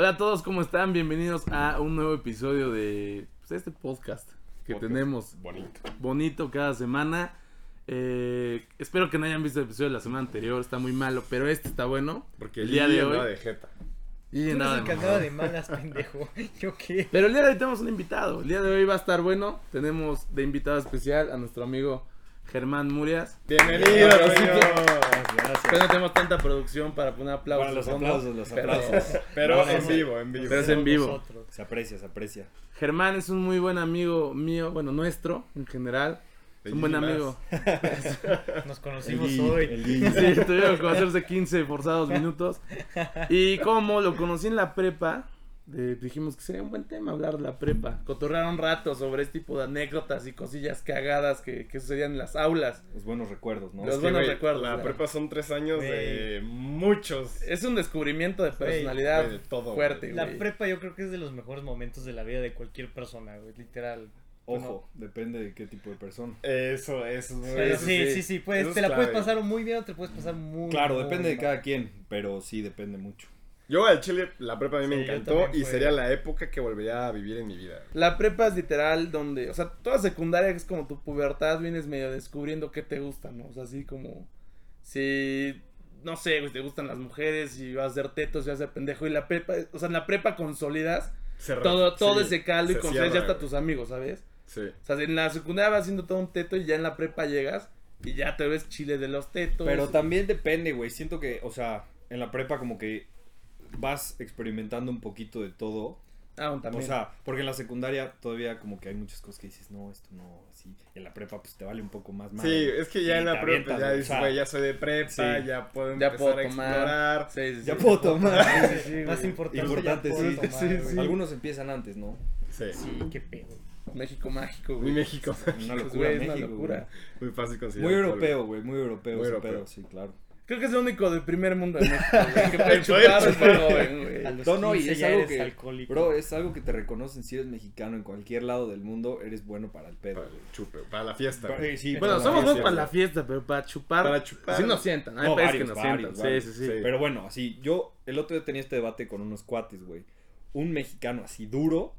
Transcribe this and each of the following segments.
Hola a todos, ¿cómo están? Bienvenidos a un nuevo episodio de pues, este podcast que Podcast. tenemos Bonito. bonito cada semana. Eh, espero que no hayan visto el episodio de la semana anterior, está muy malo, pero este está bueno. Porque el día de hoy. de jeta. Y nada de malas, pendejo. ¿Yo qué? Pero el día de hoy tenemos un invitado. El día de hoy va a estar bueno. Tenemos de invitado especial a nuestro amigo Germán Murias. Bienvenido, Pero Pero no tenemos tanta producción para poner aplausos. Para los aplausos, los pero- aplausos. Pero en vivo, en vivo. Pero es en vivo. Nosotros. Se aprecia, se aprecia. Germán es un muy buen amigo mío, bueno, nuestro en general. Es un buen amigo. Nos conocimos El hoy. el. Sí, tuvieron que hacerse 15 forzados minutos. Y como lo conocí en la prepa, de- dijimos que sería un buen tema hablar de la prepa. Cotorrear un rato sobre este tipo de anécdotas y cosillas cagadas que, que sucedían en las aulas. Los buenos recuerdos, ¿no? Los Es que, buenos recuerdos, La claro. prepa son tres años de muchos. Es un descubrimiento de personalidad güey, de todo, fuerte, La prepa yo creo que es de los mejores momentos de la vida de cualquier persona, güey. Literal. Ojo, depende de qué tipo de persona. Eso, eso, sí, sí, sí, puedes, Eso es te la puedes pasar muy bien o te puedes pasar muy Claro, muy depende de cada quien, pero sí depende mucho. Yo al chile, la prepa a mí me Sí, encantó y fue- sería la época que volvería a vivir en mi vida. La prepa es literal donde, o sea, toda secundaria es como tu pubertad, vienes medio descubriendo qué te gusta, ¿no? O sea, así como, si, no sé, güey, te gustan las mujeres y vas a ser tetos y vas a ser pendejo y la prepa, o sea, en la prepa consolidas Se re- todo, todo sí, ese caldo y consolidas ya hasta tus amigos, ¿sabes? Sí. O sea, en la secundaria vas haciendo todo un teto y ya en la prepa llegas y ya te ves chile de los tetos. Pero también depende, güey. Siento que, o sea, en la prepa como que vas experimentando un poquito de todo. Ah, también. O sea, porque en la secundaria todavía como que hay muchas cosas que dices, no, esto no, así. Y en la prepa pues te vale un poco más mal. Sí, es que ya en la prepa avientas, ya dices, o sea, güey, ya soy de prepa, sí. ya puedo ya empezar puedo a tomar. explorar. Sí, sí, Ya sí. puedo tomar. Sí, sí, Sí, más importante, Importante, ya puedo sí. tomar, Sí, güey. sí. Algunos empiezan antes, ¿no? Sí. Sí, qué pedo. México mágico, güey. México. Una Pues, locura, güey, es una locura. Muy fácil conseguir. Muy europeo, güey, muy europeo Muy ese europeo. pedo, sí, claro. Creo que es el único del primer mundo de México, güey, que puede chupar chupar. muy joven, güey. A los No, no, y 15 es ya algo eres que- alcohólico. Bro, es algo que te reconocen si eres mexicano en cualquier lado del mundo, eres bueno para el pedo. Para el chupe, para la fiesta. Para- güey. sí, Bueno, para somos dos fiesta. para la fiesta, pero para chupar. Para chupar. Sí nos sientan. Hay No, países que varios, nos varios, sientan. varios. Sí, sí, sí. Sí. Pero bueno, así, yo el otro día tenía este debate con unos cuates, güey. Un mexicano así duro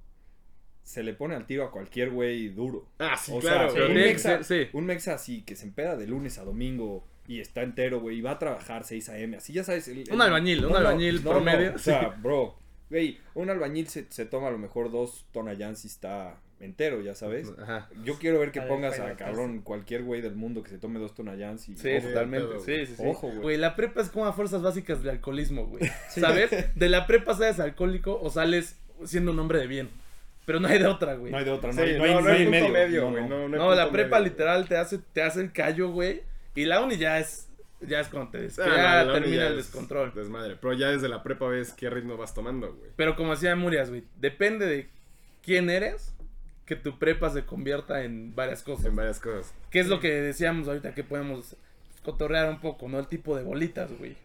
se le pone al tiro a cualquier güey duro. Ah, sí, O claro. sea, pero un, tiene que mexa, ser- sí. un mexa así que se empeda de lunes a domingo y está entero, güey, y va a trabajar 6 a.m. Así ya sabes. el- el- Un albañil, un albañil promedio, o sea, bro, güey, un albañil se, se toma a lo mejor dos tonallán si está entero, ya sabes. Ajá. Yo quiero ver que pongas a cabrón cualquier güey del mundo que se tome dos tonallans y Sí, ojo, totalmente. Sí, sí, sí. Ojo, güey. Güey, la prepa es como a fuerzas básicas del alcoholismo, güey. ¿Sabes? De la prepa sales alcohólico o sales siendo un hombre de bien. Pero no hay de otra, güey. no hay de otra, no, Sí, hay, no, no hay, no no hay hay punto medio, medio, no, güey. no. No, No, hay la prepa medio. literal te hace, te hace el callo, güey. Y la uni ya es, ya es cuando te des- Ah, que no, ya termina ya el es descontrol. Desmadre. Pero ya desde la prepa ves qué ritmo vas tomando, güey. Pero como decía Murias, güey, depende de quién eres que tu prepa se convierta en varias cosas. En varias cosas. ¿Qué es lo que decíamos ahorita que podemos cotorrear un poco, no? El tipo de bolitas, güey.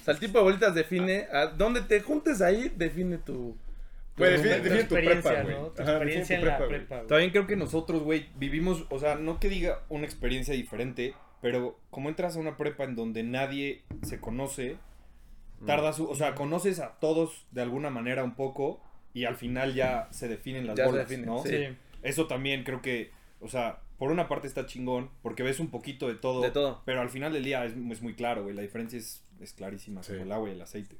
O sea, el tipo de bolitas define, a dónde te juntes ahí, define tu... Güey, Tu define, define tu experiencia, prepa, güey. ¿no? Tu Ajá, experiencia en la prepa, güey. También creo que nosotros, güey, vivimos, o sea, no que diga una experiencia diferente, pero como entras a una prepa en donde nadie se conoce, tardas, o sea, conoces a todos de alguna manera un poco y al final ya se definen las Ya bolas, ¿no? sí. Eso también creo que, o sea, por una parte está chingón, porque ves un poquito de todo, De todo. pero al final del día es, es muy claro, güey, la diferencia es, es clarísima, Sí. como el agua y el aceite.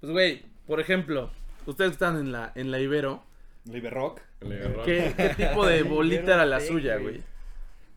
Pues, güey, por ejemplo, ustedes están en la, en la Ibero, Liber Rock, Le agarró. ¿qué, qué tipo de bolita era la suya, güey.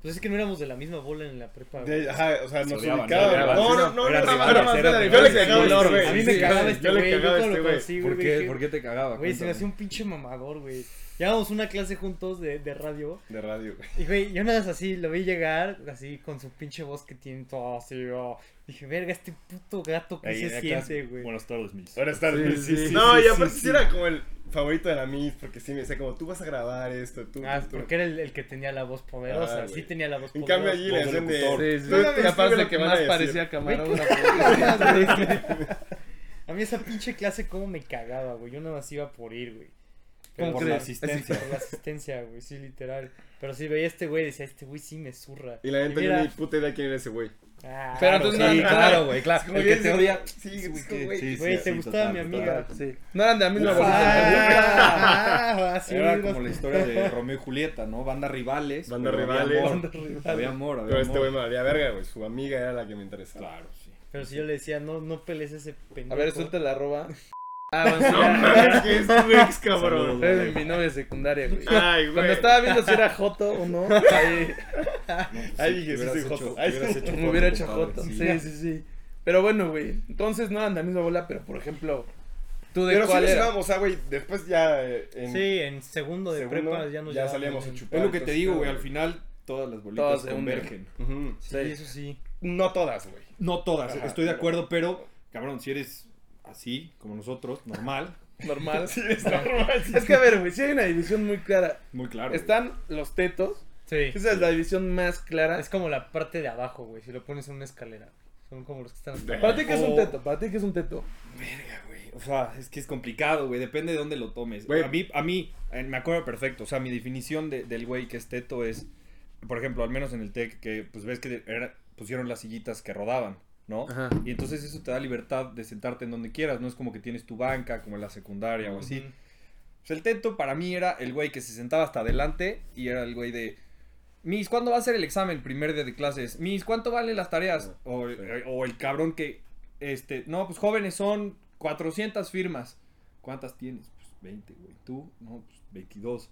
Pues es que no éramos de la misma bola en la prepa. De- ajá, o sea, nos ubicaban. No, no, no, no, Yo le cagaba a este. A mí me cagaba este yo le güey. Yo cagaba a cuando este güey. ¿por qué, dije, ¿por qué te cagaba? Güey, se me hacía un pinche mamador, güey. Llevábamos una clase juntos de, de radio. De radio, güey. Y, güey, yo nada más así lo vi llegar, así con su pinche voz que tiene todo así. oh. Dije, verga, este puto gato que Ahí, se siente, güey. Buenas tardes, mis. Buenas tardes. Sí, sí, sí, no, sí, y sí, aparte sí. sí era como el favorito de la Miss, porque sí me decía como, tú vas a grabar esto, tú. Ah, tú, tú". porque era el, el que tenía la voz poderosa. Ah, sí tenía la voz En poderosa. cambio allí le hacen de... Sí, sí, capaz de que más parecía una A mí esa pinche clase cómo me cagaba, güey. Yo nada más iba por ir, güey. ¿Cómo por crees? la asistencia. Por la asistencia, güey, sí, literal. Pero si veía a este güey, decía, este güey sí me zurra. Y la neta, yo ni puta idea quién era ese güey. Ah, Pero claro, entonces Sí, no, claro, güey, claro. como El que te odia. sí, Sí, es güey, que- güey, sí, Güey, sí, te sí, gustaba total, mi amiga. total. Sí. No eran de la misma bolita. Ah, sí, Era como la historia de Romeo y Julieta, ¿no? Banda rivales. Banda pero había rivales. amor. Rivales. Había amor, había Pero este güey amor. me valía verga, güey. Su amiga era la que me interesaba. Claro, sí. Pero si yo le decía, no, no pelees ese pendejo. A ver, suelta la arroba. Ah, bueno, sí, No que es tu ex, cabrón. De mi novia secundaria, güey. Ay, güey. Cuando estaba viendo si era Joto o no, ahí Ahí Sí, dije, te sí, soy joto. sí. me hubiera hecho Joto. sí. Sí, sí, sí. Pero bueno, güey. Entonces no eran de la misma bola, pero por ejemplo, ¿tú de Pero sí cuál nos era? íbamos, o sea, güey, después ya eh, en Sí, en segundo de segundo prepa ya nos ya salíamos a chupar. Es lo que te digo, güey. Al final, todas las bolitas Todas convergen. Sí, eso sí. No todas, güey. No todas, Ajá. estoy de acuerdo, pero, cabrón, si eres así, como nosotros, normal, Normal. Sí, es normal. sí. Es que a ver, güey, sí hay una división muy clara. muy claro. güey. Están los tetos. Sí. Esa es la división más clara. Es como la parte de abajo, güey. Si lo pones en una escalera. Son como los que están. hasta Para ti que es un O- teto, para ti que es un teto. Verga, güey. O sea, es que es complicado, güey. Depende de dónde lo tomes. Güey. A mí, a mí eh, me acuerdo perfecto. O sea, mi definición de- del güey que es teto es, por ejemplo, al menos en el TEC, que pues ves que era- pusieron las sillitas que rodaban, ¿no? Ajá. Y entonces eso te da libertad de sentarte en donde quieras. No es como que tienes tu banca, como en la secundaria o así. Pues el teto para mí era el güey que se sentaba hasta adelante y era el güey de... Mis, ¿cuándo va a ser el examen primer día de clases? Mis, ¿cuánto valen las tareas? O, eh, o el cabrón que, este, no, pues jóvenes son 400 firmas. ¿Cuántas tienes? Pues 20, güey. ¿Tú? No, pues 22.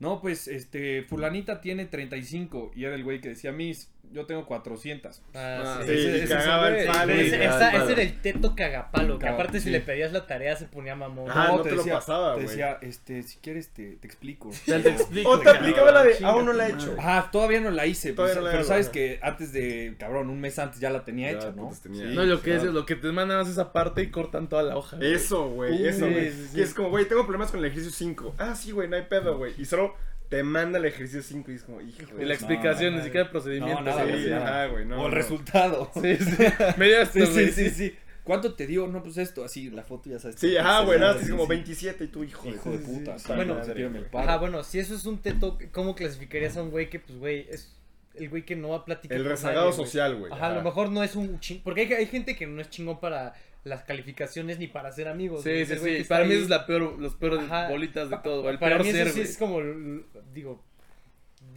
No, pues, este, fulanita tiene 35 y era el güey que decía, Mis, yo tengo 400. Ah, Ah, sí. Sí, ese- y ese cagaba el palo. Y- ese, Ah, esa- claro. ese era el teto cagapalo. Que Caga- aparte, si le pedías la tarea, se ponía mamón. Ajá, no te lo pasaba, Te güey. decía, este, si quieres te, te explico. Ya te explico. O te cabrón. aplicaba la de, Chinga aún no la he hecho. Ajá, todavía no la hice, Todavía pues, no la pero sabes que antes de, cabrón, un mes antes ya la tenía Ya, hecha, ¿no? tenía. Sí. No, lo que es, lo que te mandan es esa parte y cortan toda la hoja. Eso, güey, eso, güey. Que es como, güey, tengo problemas con el ejercicio 5. Ah, sí, güey, no hay pedo, güey. Y solo te manda el ejercicio 5 y es como, hijo, Y la de- explicación, No, ni siquiera el procedimiento. No, nada, güey. Sí, nada. ajá, güey, no, o el no. resultado. Sí, sí. Me dio esto, Sí, sí, sí, sí. ¿Cuánto te dio? No, pues esto, así, la foto ya sabes. Sí, ajá, güey, nada, es como sí. 27 y tú, hijo, Hijo de puta. sí, Bueno. Ajá, bueno, si eso es un teto, ¿cómo clasificarías a un güey que, pues, güey, es el güey que no va a platicar El rezagado social, güey. Ajá, a lo mejor no es un ching... Porque hay, hay gente que no es chingón para las calificaciones ni para ser amigos. Sí, sí, güey sí. está Para mí ahí. es la peor, los peores Ajá. bolitas de todo. El para peor mí ser, eso sí güey. es como, digo,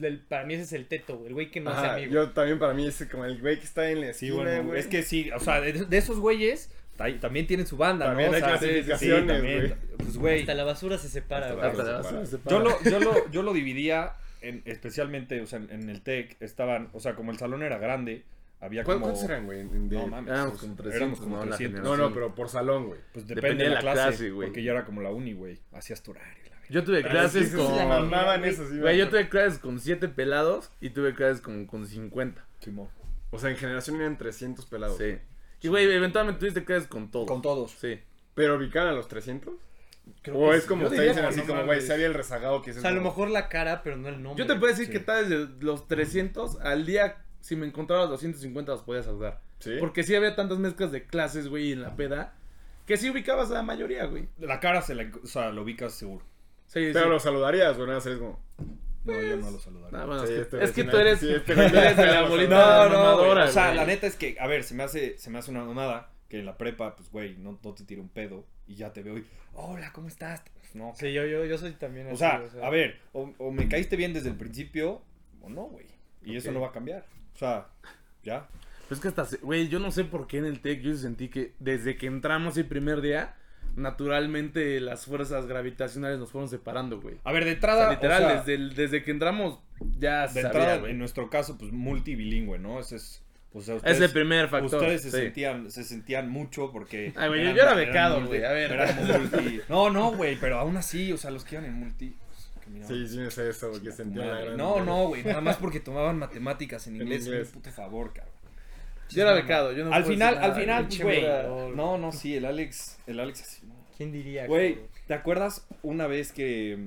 el- para mí ese es el teto, güey, el güey que no hace Ajá, amigo. yo también para mí es como el güey que está en la Sí, esquina, bueno, güey. es que sí, o sea, de, de esos güeyes ta- también tienen su banda, También ¿no? hay O sea, clasificaciones, también, güey. Pues, güey, Hasta la basura se separa, Hasta güey. Hasta la Separa. basura se separa. yo lo, yo lo, yo lo dividía en, especialmente, o sea, en, en el TEC estaban, o sea, como el salón era grande, había ¿Cuál- como... ¿Cuántos eran, güey? de- No mames, Éramos como éramos 300, como ¿no? La 300. No, no, pero por salón, güey. Pues Depende depende, de la, clase, clase, güey. porque ya era como la uni, güey. Hacías tu horario, la verdad. Yo tuve Pero clases sí con... mamaban esos, sí, Güey, yo güey. tuve clases con 7 pelados y tuve clases con, con 50. Simón. O sea, en generación eran 300 pelados. Sí. Y, güey, eventualmente tuviste clases con todos. Con todos. Sí. ¿Pero ubicaban a los 300? Creo o que es sí. como Yo ustedes diría dicen así no como, güey, se había el rezagado que es O sea, a lo mejor la cara, pero no el nombre. Yo te puedo decir Sí. que tal desde los 300 al día, si me encontrabas 250 los podías saludar. ¿Sí? Porque sí había tantas mezclas de clases, güey, en la peda, que sí ubicabas a la mayoría, güey. La cara se la, o sea, lo ubicas seguro. Sí, Pero sí. lo saludarías, güey, nada eres como... No, yo no lo saludaría. Bueno, Sí, es que, este es que vecino- tú eres, sí, este tú eres de la bolita No, no, mamadora. O sea, güey. la neta es que, a ver, se me hace, se me hace una mamada que en la prepa, pues, güey, no, no te tiro un pedo y ya te veo y, hola, ¿cómo estás? Pues, no. Sí, yo, yo, yo soy también O así, sea, a ver, o, o me caíste bien desde el principio o no, güey. Y eso no va a cambiar. O sea, ya. Pues es que hasta, güey, yo no sé por qué en el TEC yo sentí que desde que entramos el primer día, naturalmente las fuerzas gravitacionales nos fueron separando, güey. A ver, de O entrada, sea, literal, o sea, desde, el- desde que entramos ya de sabía, entrada, güey. en nuestro caso, pues, multibilingüe, ¿no? Ese es, o sea, Es ustedes, el primer factor. ustedes se sí. sentían, se sentían mucho porque... Ay, güey, yo- eran- yo era becado, güey, a ver. multi- No, no, güey, pero aún así, o sea, los que iban en multi... miraban- Sí, sí me sé eso, güey, que sentía la gran... No, no, güey, nada más porque tomaban matemáticas en En inglés. inglés. Un puto favor, cabrón. Yo era becado, yo no al puedo final, decir al final, güey. No, no, sí, el Alex, el Alex así. ¿Quién diría? Güey? ¿te acuerdas una vez que,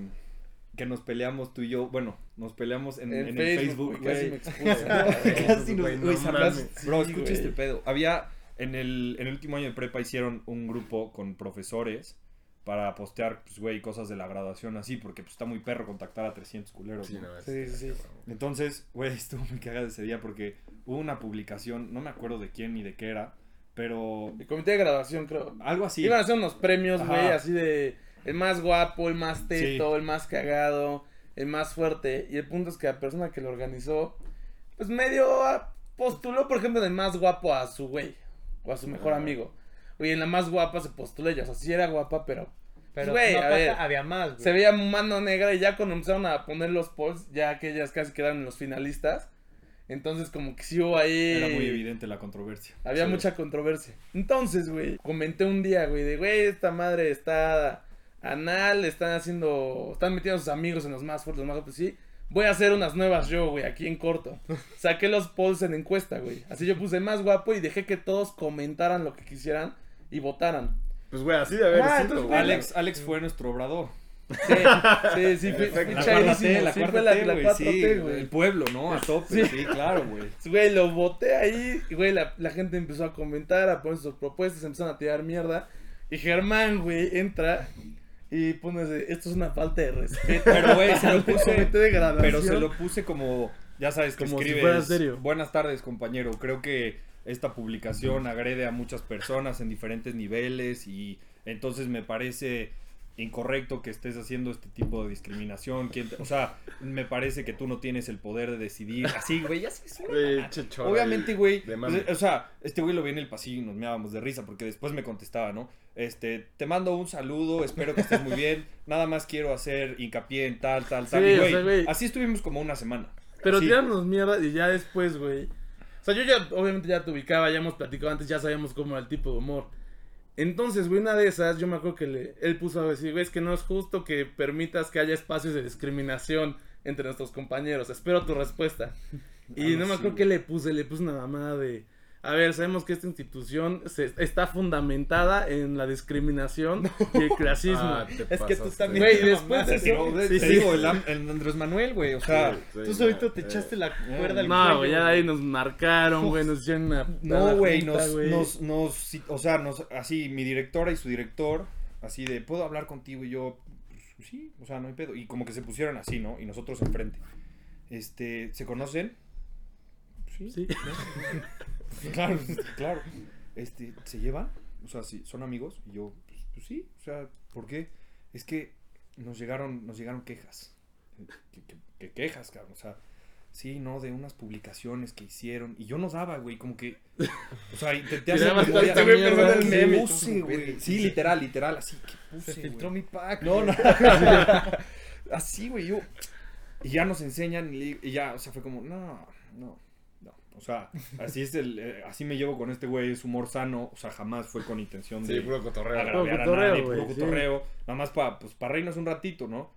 que nos peleamos tú y yo? Bueno, nos peleamos en, En, en Facebook, el Facebook, güey, casi me expulsan. Casi nos, Güey, no bro, Sí, escucha este pedo. Había, en el, en el último año de prepa hicieron un grupo con profesores para postear, pues, güey, cosas de la graduación así, porque pues está muy perro contactar a 300 culeros. Sí, ¿no? Sí, sí, sí. Entonces, güey, estuvo muy cagado ese día porque hubo una publicación, no me acuerdo de quién ni de qué era, pero El comité de graduación, creo. algo así. Iban a hacer unos premios, Ajá. güey, así de el más guapo, el más teto, Sí. el más cagado, el más fuerte. Y el punto es que la persona que lo organizó, pues medio ah, postuló, por ejemplo, del más guapo a su güey, o a su mejor Ajá. amigo. Oye, en la más guapa se postuló ella, o sea, sí era guapa, pero Pero Güey, no, a aparte ver, había más, güey. se veía mano negra y ya cuando empezaron a poner los polls, ya que ellas casi quedaron en los finalistas. Entonces, como que sí hubo ahí. Era muy evidente la controversia. Había Sí. mucha controversia. Entonces, güey, comenté un día, güey, de, güey, esta madre está anal, están haciendo, están metiendo a sus amigos en los más fuertes, los más fuertes, sí. Voy a hacer unas nuevas yo, güey, aquí en corto. Saqué los polls en encuesta, güey. Así yo puse más guapo y dejé que todos comentaran lo que quisieran y votaran. Pues, güey, así de haber Ah, sido, entonces, güey. Alex, Alex fue nuestro obrador. Sí, sí, sí, fue, fue La cuarta T, la sí, cuarta fue la, T, la güey, 4T, sí, güey. el pueblo, ¿no? A tope, Sí. sí, claro, güey. Güey, lo boté ahí, güey, la, la gente empezó a comentar, a poner sus propuestas, empezaron a tirar mierda. Y Germán, güey, entra y pone, ese, esto es una falta de respeto. Pero, güey, se lo puse, de pero se lo puse como, ya sabes, que Como si escribes, fuera serio. buenas tardes, compañero, creo que esta publicación agrede a muchas personas en diferentes niveles y entonces me parece incorrecto que estés haciendo este tipo de discriminación. ¿Quién te- o sea, me parece que tú no tienes el poder de decidir. Así, güey, mamada. che, chora Obviamente, güey. pues, mame. o sea, este güey lo vi en el pasillo y nos meábamos de risa porque después me contestaba, ¿no? Este, te mando un saludo, espero que estés muy bien. Nada más quiero hacer hincapié en tal, tal, tal. Sí, Y, o güey, sea, güey. así estuvimos como una semana. Pero Así. tiranos mierda y ya después, güey. O sea, yo ya, obviamente ya te ubicaba, ya hemos platicado antes, ya sabíamos cómo era el tipo de humor. Entonces, güey, una de esas, yo me acuerdo que le, él puso a decir, güey, es que no es justo que permitas que haya espacios de discriminación entre nuestros compañeros. Espero tu respuesta. Y Algo no me acuerdo qué le puse, le puse una mamada de... A ver, sabemos que esta institución se- está fundamentada en la discriminación y el clasismo. Ah, te Es que tú también Güey, después de Sí, eso- no, sí, te sí. digo, el, Andrés Manuel, güey, o sea... Sí, Tú no, solito te echaste la cuerda al No, güey, ya ahí nos marcaron, güey, nos hicieron una... No, güey, nos, nos, nos, o sea, nos, así, mi directora y su director, así de, ¿puedo hablar contigo? Y yo, pues, sí, o sea, no hay pedo. Y como que se pusieron así, ¿no? Y nosotros enfrente. Este, ¿se conocen? Sí. Sí. Claro, claro. Este, ¿se llevan? O sea, sí, ¿son amigos? Y yo, pues, pues sí, o sea, ¿por qué? Es que nos llegaron, nos llegaron quejas. ¿Qué, qué- qué quejas, cabrón? O sea, sí, no, de unas publicaciones que hicieron. Y yo no daba, güey, como que. O sea, intenté hacer el meme. Puse, güey. Sí, literal, literal, así que Se puse, filtró güey. mi pack. No, no. Así, güey, yo. Y ya nos enseñan y, ya, o sea, fue como, no, no. O sea, así es el. eh, así me llevo con este güey, es humor sano. O sea, jamás fue con intención de Sí, puro cotorreo. agraviar a cotorreo, nadie, güey, puro sí. cotorreo. Nada más para pues, pa reírnos un ratito, ¿no?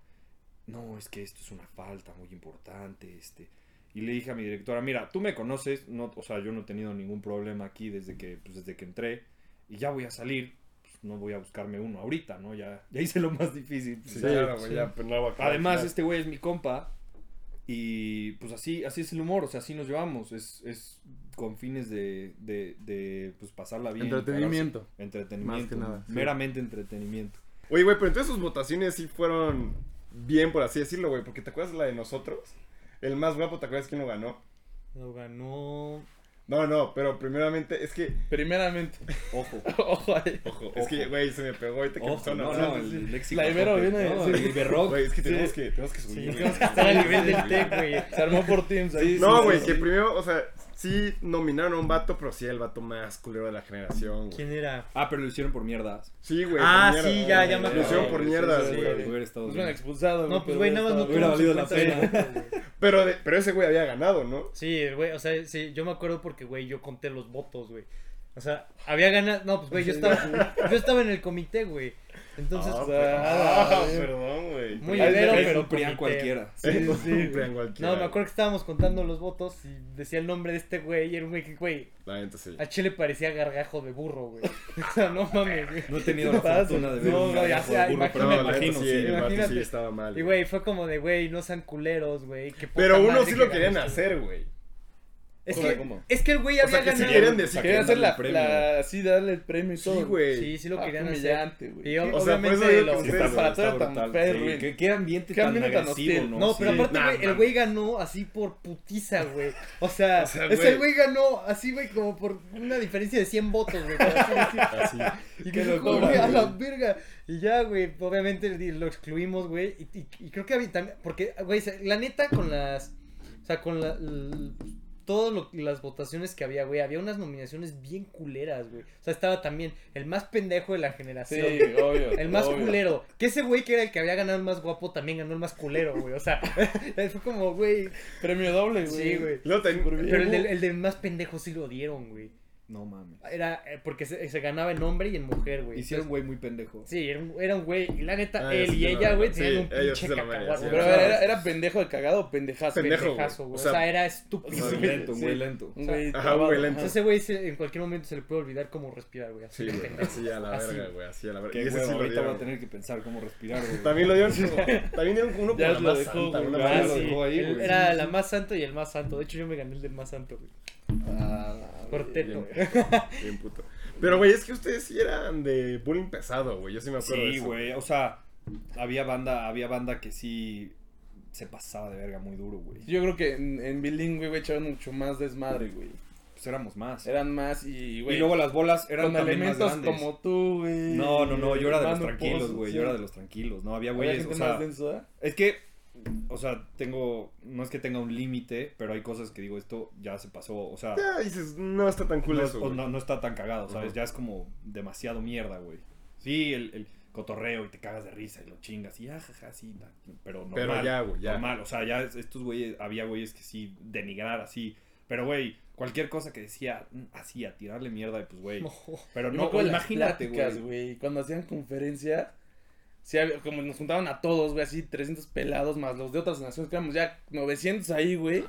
No, es que esto es una falta muy importante, este. Y le dije a mi directora, mira, tú me conoces, no, o sea, yo no he tenido ningún problema aquí desde que, pues, desde que entré y ya voy a salir, pues, no voy a buscarme uno ahorita, ¿no? Ya, ya hice lo más difícil. Sí, Sí, claro, güey, sí. ya, pues no Además, claro. este güey es mi compa y pues así, así es el humor, o sea, así nos llevamos, es, es con fines de, de, de pues pasarla bien. Entretenimiento. Entretenimiento. Más que nada, sí. Meramente entretenimiento. Oye, güey, pero entonces sus votaciones sí fueron bien, por así decirlo, güey. Porque te acuerdas la de nosotros. El más guapo, ¿te acuerdas quién lo ganó? Lo ganó. No, no, pero primeramente es que. Primeramente. Ojo. Ojo ahí. Ojo, es que, güey, se me pegó ahorita que Ojo, empezaron a no, hablar. no, el léxico. La Ibero viene- No, sí. el Iberrock. Güey, es que tenemos Sí. que, tenemos que Sí, subir. tenemos que estar al nivel del tech, güey. Se armó por Teams ahí. No, Sí, güey, sí, que sí. primero, o sea, sí nominaron a un vato, pero sí el vato más culero de la generación, güey. ¿Quién era? Ah, pero lo hicieron por mierdas. Sí, güey. Ah, por sí, ya, ya me Lo hicieron por mierdas, sí, sí, güey. Hubiera estado Nos hubieran expulsado. No, pues, güey, nada más no Hubiera valido la 50 pena. Pero, de- pero ese güey había ganado, ¿no? Sí, el güey, o sea, sí, yo me acuerdo porque, güey, yo conté los votos, güey. O sea, había ganado, no, pues, güey, yo estaba, yo estaba en el comité, güey. Entonces, Ah, pero- ah, güey. perdón, güey. Muy te- pero comité. cualquiera. Sí, Sí, sí, cualquiera. No, me acuerdo que estábamos contando los votos y decía el nombre de este güey y era un güey que, güey, La neta sí. a Chile parecía gargajo de burro, güey. O sea, no mames, güey. No he tenido la fortuna de ver No, un no, ya sea, de burro, pero No, imagino, sí, vato sí Imagínate. estaba mal. Y, güey, fue como de, güey, no sean culeros, güey. Pero uno sí lo querían hacer, güey. Es ¿Cómo, que, cómo? es que el güey O había sea, que sí ganado. quieren O sea, decir Quería hacer la, darle el premio. la, sí, darle el premio y todo. Sí, güey. Sí, sí lo Ah, querían qué hacer. humillante, güey. Y o sea, obviamente lo- que preparatoria está tan perro, güey. ¿Qué, qué ambiente Qué tan ambiente tan agresivo, hostil. ¿no? No, pero Sí. aparte, Nah, güey, el güey ganó así por putiza, güey. O sea, O sea, ese güey. ganó así, güey, como por una diferencia de 100 votos, güey. así. Y que dijo, locura, güey, a la verga. Y ya, güey, obviamente lo excluimos, güey. Y, y- y creo que había también, porque, güey, la neta con las, o sea, con la, todas lo- las votaciones que había, güey, había unas nominaciones bien culeras, güey. O sea, estaba también el más pendejo de la Sí, generación. obvio. El más obvio. culero. Que ese güey que era el que había ganado el más guapo también ganó el más culero, güey. O sea, fue como, güey. Premio doble, güey. Sí, güey. Pero el del, el del más pendejo sí lo dieron, güey. No mames. Era eh, porque se, se ganaba en hombre y en mujer, güey. Hicieron Entonces, güey muy pendejo. Sí, era un, era un güey. Y la neta, Ah, él sí, y sí, ella, güey, sí, tenían un sí pinche merecían. Pero o sea, era, era pendejo de cagado o pendejazo. Pendejo. pendejazo, güey. O O sea, sea, era o estúpido. sea, güey. lento, sí. muy lento. Un O sea, güey ajá, trabado, güey, lento. O sea, ese güey en cualquier momento se le puede olvidar cómo respirar, güey. Así Sí, güey, así a la verga, güey, así a la verga. Qué Y ese sí ahorita voy a tener que pensar cómo respirar, güey. También lo dieron También dieron uno con la más dejó, santa, Ah, sí. Era Sí, la sí. más santo y el más santo. De hecho, yo me gané el del más santo, güey. Ah, Corteto. Bien, puto. Pero, güey, es que ustedes sí eran de bullying pesado, güey. Yo sí me acuerdo de Sí, eso. güey. O sea, había banda, había banda que sí se pasaba de verga muy duro, güey. Yo creo que en, en bilingüe, güey, echaban mucho más desmadre, güey. Pues éramos más. Eran más y, güey. y luego las bolas eran también más grandes. como tú, güey. No, no, no, yo era de los tranquilos, Pozo, güey. Yo era de los tranquilos. No, había güeyes, gente o sea, más densa. es que, o sea, tengo, no es que tenga un límite, pero hay cosas que digo, esto ya se pasó, o sea, Ya dices, no está tan cool no, eso. no, no está tan cagado, ¿sabes? Ya es como demasiado mierda, güey. Sí, el, el cotorreo y te cagas de risa y lo chingas y ajaja, sí, na- pero normal. Pero ya, güey, ya. Normal, o sea, ya es- estos güeyes, había güeyes que sí, denigrar así, pero güey, cualquier cosa que decía así, a tirarle mierda, pues güey. No. Pero no, imagínate, güey. Cuando hacían conferencia, sí, había- como nos juntaban a todos, güey, así 300 pelados más los de otras naciones, que éramos ya 900 ahí, güey.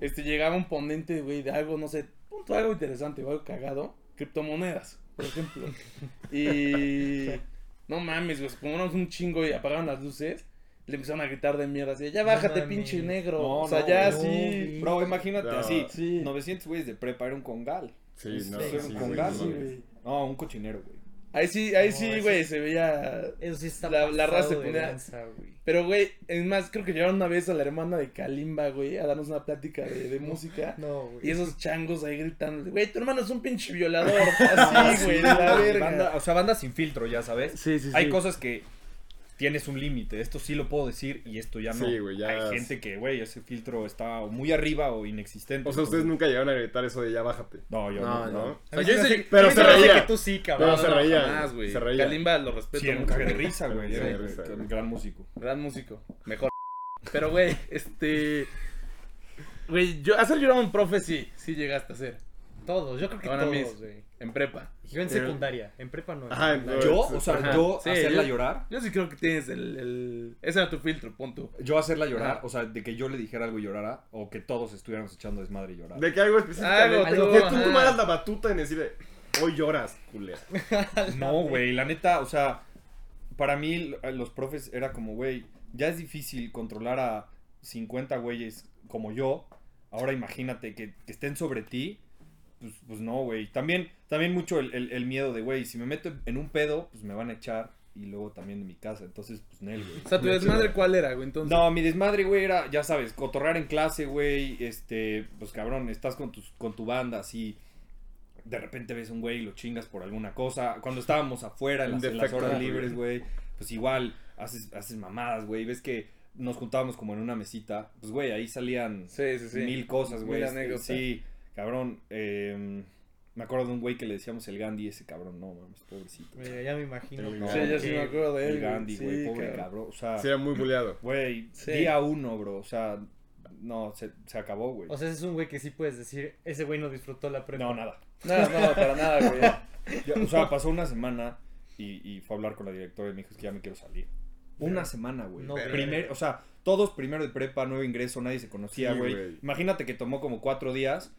Este, llegaba un ponente, güey, de algo, no sé, punto, algo interesante, o algo cagado. Criptomonedas, por ejemplo. y... No mames, güey, como éramos un chingo y apagaron las luces, le empezaron a gritar de mierda, así, ya bájate, pinche negro. No, o sea, no, ya no, sí... güey. Bro, imagínate No. así, Sí. 900 güeyes de prepa era un congal. Sí, no, Sí, sí, con güey, gas, no Sí, mames. güey. No, un cochinero, güey. Ahí sí, ahí No, sí, güey, se veía Eso sí está La- la raza lanza, güey. Pero, güey, es más, creo que llevaron una vez a la hermana de Kalimba, güey, a darnos una plática de, de música. No, güey. Y esos changos ahí gritando, güey, tu hermano es un pinche violador. Así, güey, la verga. Banda- o sea, banda sin filtro, ya sabes. Sí, sí, sí. Hay cosas que tienes un límite. Esto sí lo puedo decir y esto ya no. Sí, güey, ya Hay es- gente que, güey, ese filtro está o muy arriba o inexistente. O sea, ustedes nunca llegaron a gritar eso de ya bájate. No, yo No, no. pero se reía. que tú sí, cabrón. Pero se reía, jamás, güey. se reía. Kalimba lo respeto Sí, un de risa, güey. Sí, un gran músico. Gran músico. Mejor. Pero, güey, este... Güey, yo hacer llorar a un profe sí, sí llegaste a hacer. Todos, yo creo que Ahora todos, mis- güey. En prepa. Yo en secundaria, en prepa no. en Ajá, no, Yo, o sea, ajá. yo Sí, hacerla yo- llorar. Yo sí creo que tienes el... el... Ese era tu filtro, punto. Yo hacerla llorar, Ajá. o sea, de que yo le dijera algo y llorara, o que todos estuviéramos echando desmadre y llorar. De que algo específicamente. Algo, que tú, tomaras la batuta en decirle, hoy lloras, culera. No, güey, la neta, o sea, para mí los profes era como, güey, ya es difícil controlar a 50 güeyes como yo. Ahora imagínate que, que estén sobre ti. Pues, pues no, güey. También, también mucho el, el- el miedo de, güey, si me meto en un pedo, pues me van a echar. Y luego también de mi casa. Entonces, pues Nel, güey. O sea, tu desmadre, ¿cuál era, güey? Entonces... No, mi desmadre, güey, era, ya sabes, cotorrear en clase, güey, este, pues cabrón, estás con, tus, con tu banda, así, de repente ves un güey y lo chingas por alguna cosa. Cuando estábamos afuera en las, en las horas libres, güey, pues igual haces, haces mamadas, güey, ves que nos juntábamos como en una mesita, pues güey, ahí salían Sí, sí, sí. mil cosas, güey. Mil este, anécdotas. Sí, cabrón, eh, me acuerdo de un güey que le decíamos el Gandhi, ese cabrón, no mames, pobrecito. Güey, ya me imagino. Sí, no, Sí, ya sí me acuerdo de él. El güey. Gandhi, Sí, güey, pobre cabrón. cabrón, o sea... Sí, era muy buleado. Güey, Sí. día uno, bro. O sea, no, se, se acabó, güey. O sea, ese es un güey que sí puedes decir, ese güey no disfrutó la prepa. no, nada. No, no, para nada, güey. O sea, pasó una semana y, y fue a hablar con la directora y me dijo, es que ya me quiero salir. Una semana, güey. No, Primer, o sea, todos primero de prepa, nuevo ingreso, nadie se conocía, güey. Imagínate que tomó como cuatro días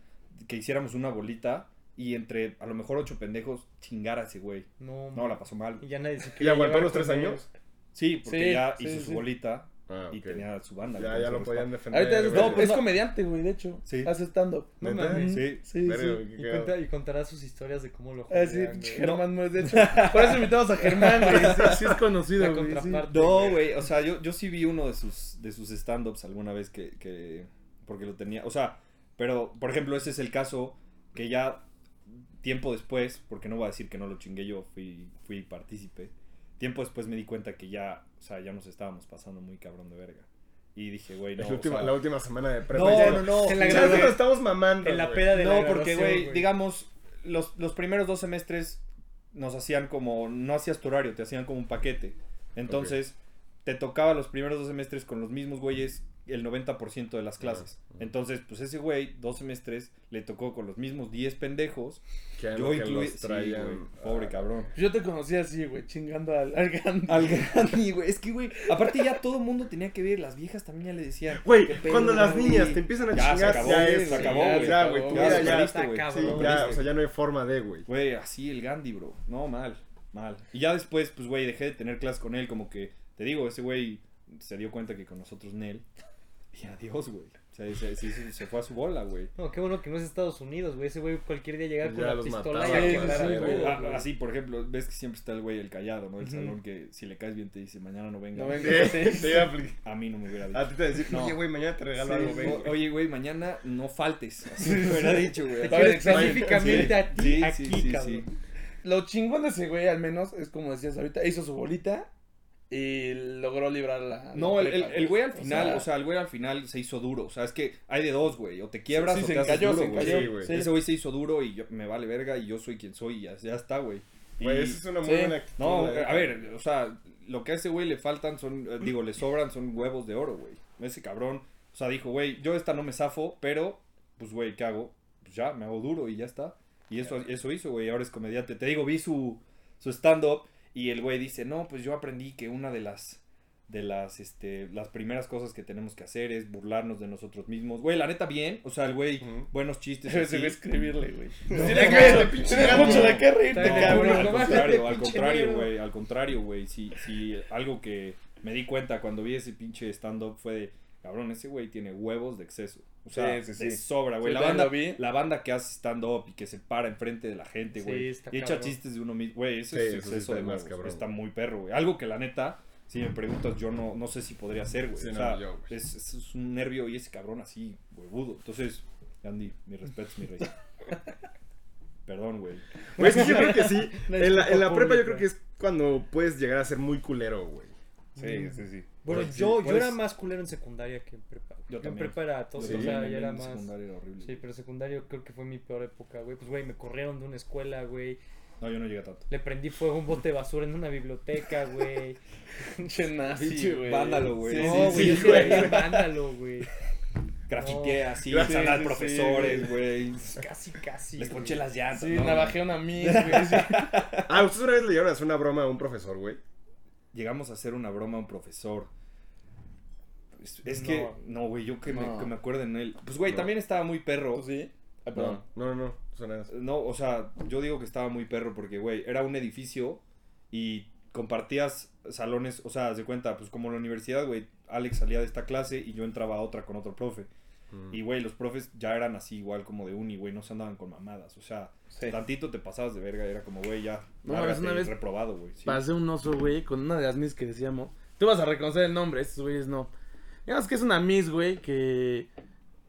que hiciéramos una bolita y entre a lo mejor ocho pendejos chingar a ese güey. No, No, la pasó mal. Y ya nadie se ¿Y aguantó los tres años? ellos. Sí, porque Sí, ya sí, hizo sí. su bolita Ah, y tenía su banda. Ya, ya lo podían defender. Ahorita es. No, pues es no. comediante, güey, de hecho. Sí. Hace stand-up. No. Sí. Sí, sí. Y, cuenta- y contará sus historias de cómo lo Ah, jodean, sí, Germán de hecho. Por eso invitamos a Germán, güey. Sí, sí es conocido, güey. No, güey, o sea, yo, yo sí vi uno de sus, de sus stand-ups alguna vez que, que, porque lo tenía, o sea, pero, por ejemplo, ese es el caso que ya tiempo después, porque no voy a decir que no lo chingué yo, fui, fui partícipe, tiempo después me di cuenta que ya, o sea, ya nos estábamos pasando muy cabrón de verga. Y dije, güey, no, la o última- sea, la última semana de prepa. no, ya- no, no, En la Ya nos estamos mamando. En la peda de la No, porque, graduación, güey, digamos, los, los primeros dos semestres nos hacían como, no hacías tu horario, te hacían como un paquete. Entonces, te tocaba los primeros dos semestres con los mismos güeyes el 90% de las clases. Entonces, pues ese güey, dos semestres, le tocó con los mismos 10 pendejos. Yo incluí, sí, pobre cabrón. Yo te conocí así, güey, chingando al, al Gandhi. Al Gandhi, güey. Es que, güey, aparte ya todo el mundo tenía que ver, las viejas también ya le decían. Güey, "¿Qué pedo, cuando las Gandhi?". niñas te empiezan a Ya, se chingar, acabó, ya güey, es. se acabó, ya, güey. Ya, güey, está güey. Sí, o sea, ya no hay forma de, güey. Güey, así el Gandhi, bro. No, mal, mal. Y ya después, pues, güey, dejé de tener clases con él, como que, te digo, ese güey se dio cuenta que con nosotros Nel. Y adiós, güey. O sea, se, se- se fue a su bola, güey. No, qué bueno que no es Estados Unidos, güey. Ese güey cualquier día llegaba Pues con la pistola mataba, y a Sí, sí, a sí, güey. Ah, güey. así, por ejemplo, ves que siempre está el güey el callado, ¿no? El Ujú. salón que si le caes bien te dice, mañana no venga. No venga. Sí, te iba a A mí no me hubiera A dicho. ti te decir, No. oye, güey, mañana te regalo Sí, algo, sí. O- Oye, güey, mañana no faltes. Así me hubiera dicho, güey. A específicamente Sí. a ti, Sí, aquí, sí, sí, cabrón. sí. Lo chingón de ese güey, al menos, es como decías ahorita, hizo su bolita y logró librar la. No, la el, el, prepa, el güey al O final, sea, o sea, el güey al final se hizo duro. O sea, es que hay de dos, güey. O te quiebras sí, o se te haces encalló, duro, se güey. encalló. Sí, güey. Sí. Ese güey se hizo duro y yo, me vale verga y yo soy quien soy y ya, ya está, güey. Y- Güey, esa es una muy Sí. buena actitud. No, a ver, o sea, lo que a ese güey le faltan son, eh, digo, le sobran son huevos de oro, güey. Ese cabrón, o sea, dijo, güey, yo esta no me zafo, pero, pues, güey, ¿qué hago? Pues ya, me hago duro y ya está. Y eso, eso hizo, güey, ahora es comediante. Te digo, vi su, su stand-up y el güey dice, no, pues yo aprendí que una de las, de las, este, las primeras cosas que tenemos que hacer es burlarnos de nosotros mismos. Güey, la neta, bien, o sea, el güey, buenos chistes. Así. güey escribirle, güey. Tiene Tienes que- mucho- de qué reírte, cabrón. al No contrario, al contrario, güey, al contrario, güey. Sí, sí, algo que me di cuenta cuando vi ese pinche stand-up fue de, cabrón, ese güey tiene huevos de exceso. O sea, Sí, sí, sí. sobra, güey. Sí, la, banda, la banda que hace stand-up y que se para enfrente de la gente, Sí, güey. está y echa cabrón. chistes de uno mismo. Güey, ese Sí, es eso sí está de más cabrón. Está muy perro, güey. Algo que la neta, si me preguntas, yo no, no sé si podría hacer, güey. Sí, o no, sea, yo, güey. es, es- es un nervio y ese cabrón así, huevudo. Entonces, Andy, mi respeto, mi rey. Perdón, güey. Güey, es que yo creo que sí. En la, en la prepa yo creo que es cuando puedes llegar a ser muy culero, güey. Sí, sí, sí. Bueno, Pues, yo, sí, yo era puedes- más culero en secundaria que en prepa. Yo en también. prepa era todo, Sí, o sea, en- ya en era más... secundaria era horrible. Sí, pero secundario creo que fue mi peor época, güey. Pues, güey, me corrieron de una escuela, güey. No, yo no llegué tanto. Le prendí fuego a un bote de basura en una biblioteca, güey. Pinche nazi, güey. vándalo, güey. Sí, No, sí, güey, sí, yo sí era güey. bien vándalo, güey. Grafiteé así, Gracias, salar sí, sí, profesores, güey. Casi, casi. Les ponché las llantas. Sí, ¿no? navajearon a mí, güey. sí. Ah, ¿ustedes una vez le llegaron a hacer una broma a un profesor, güey? Llegamos a hacer una broma a un profesor. Es, es No. que, no, güey, yo que, me, que me acuerdo en él. Pues, güey, No. también estaba muy perro. ¿Tú sí? Ah, perdón. No, no, no, no. O sea, yo digo que estaba muy perro porque, güey, era un edificio y compartías salones, o sea, de cuenta, pues como en la universidad, güey, Alex salía de esta clase y yo entraba a otra con otro profe. Mm. Y, güey, los profes ya eran así igual como de uni, güey, no se andaban con mamadas. O sea, Sí. tantito te pasabas de verga, era como, güey, ya, No, lárgate, una vez reprobado, güey. sí. Pasé un oso, güey, con una de las mis que decíamos. Tú vas a reconocer el nombre, estos güeyes no. Digamos que es una miss, güey, que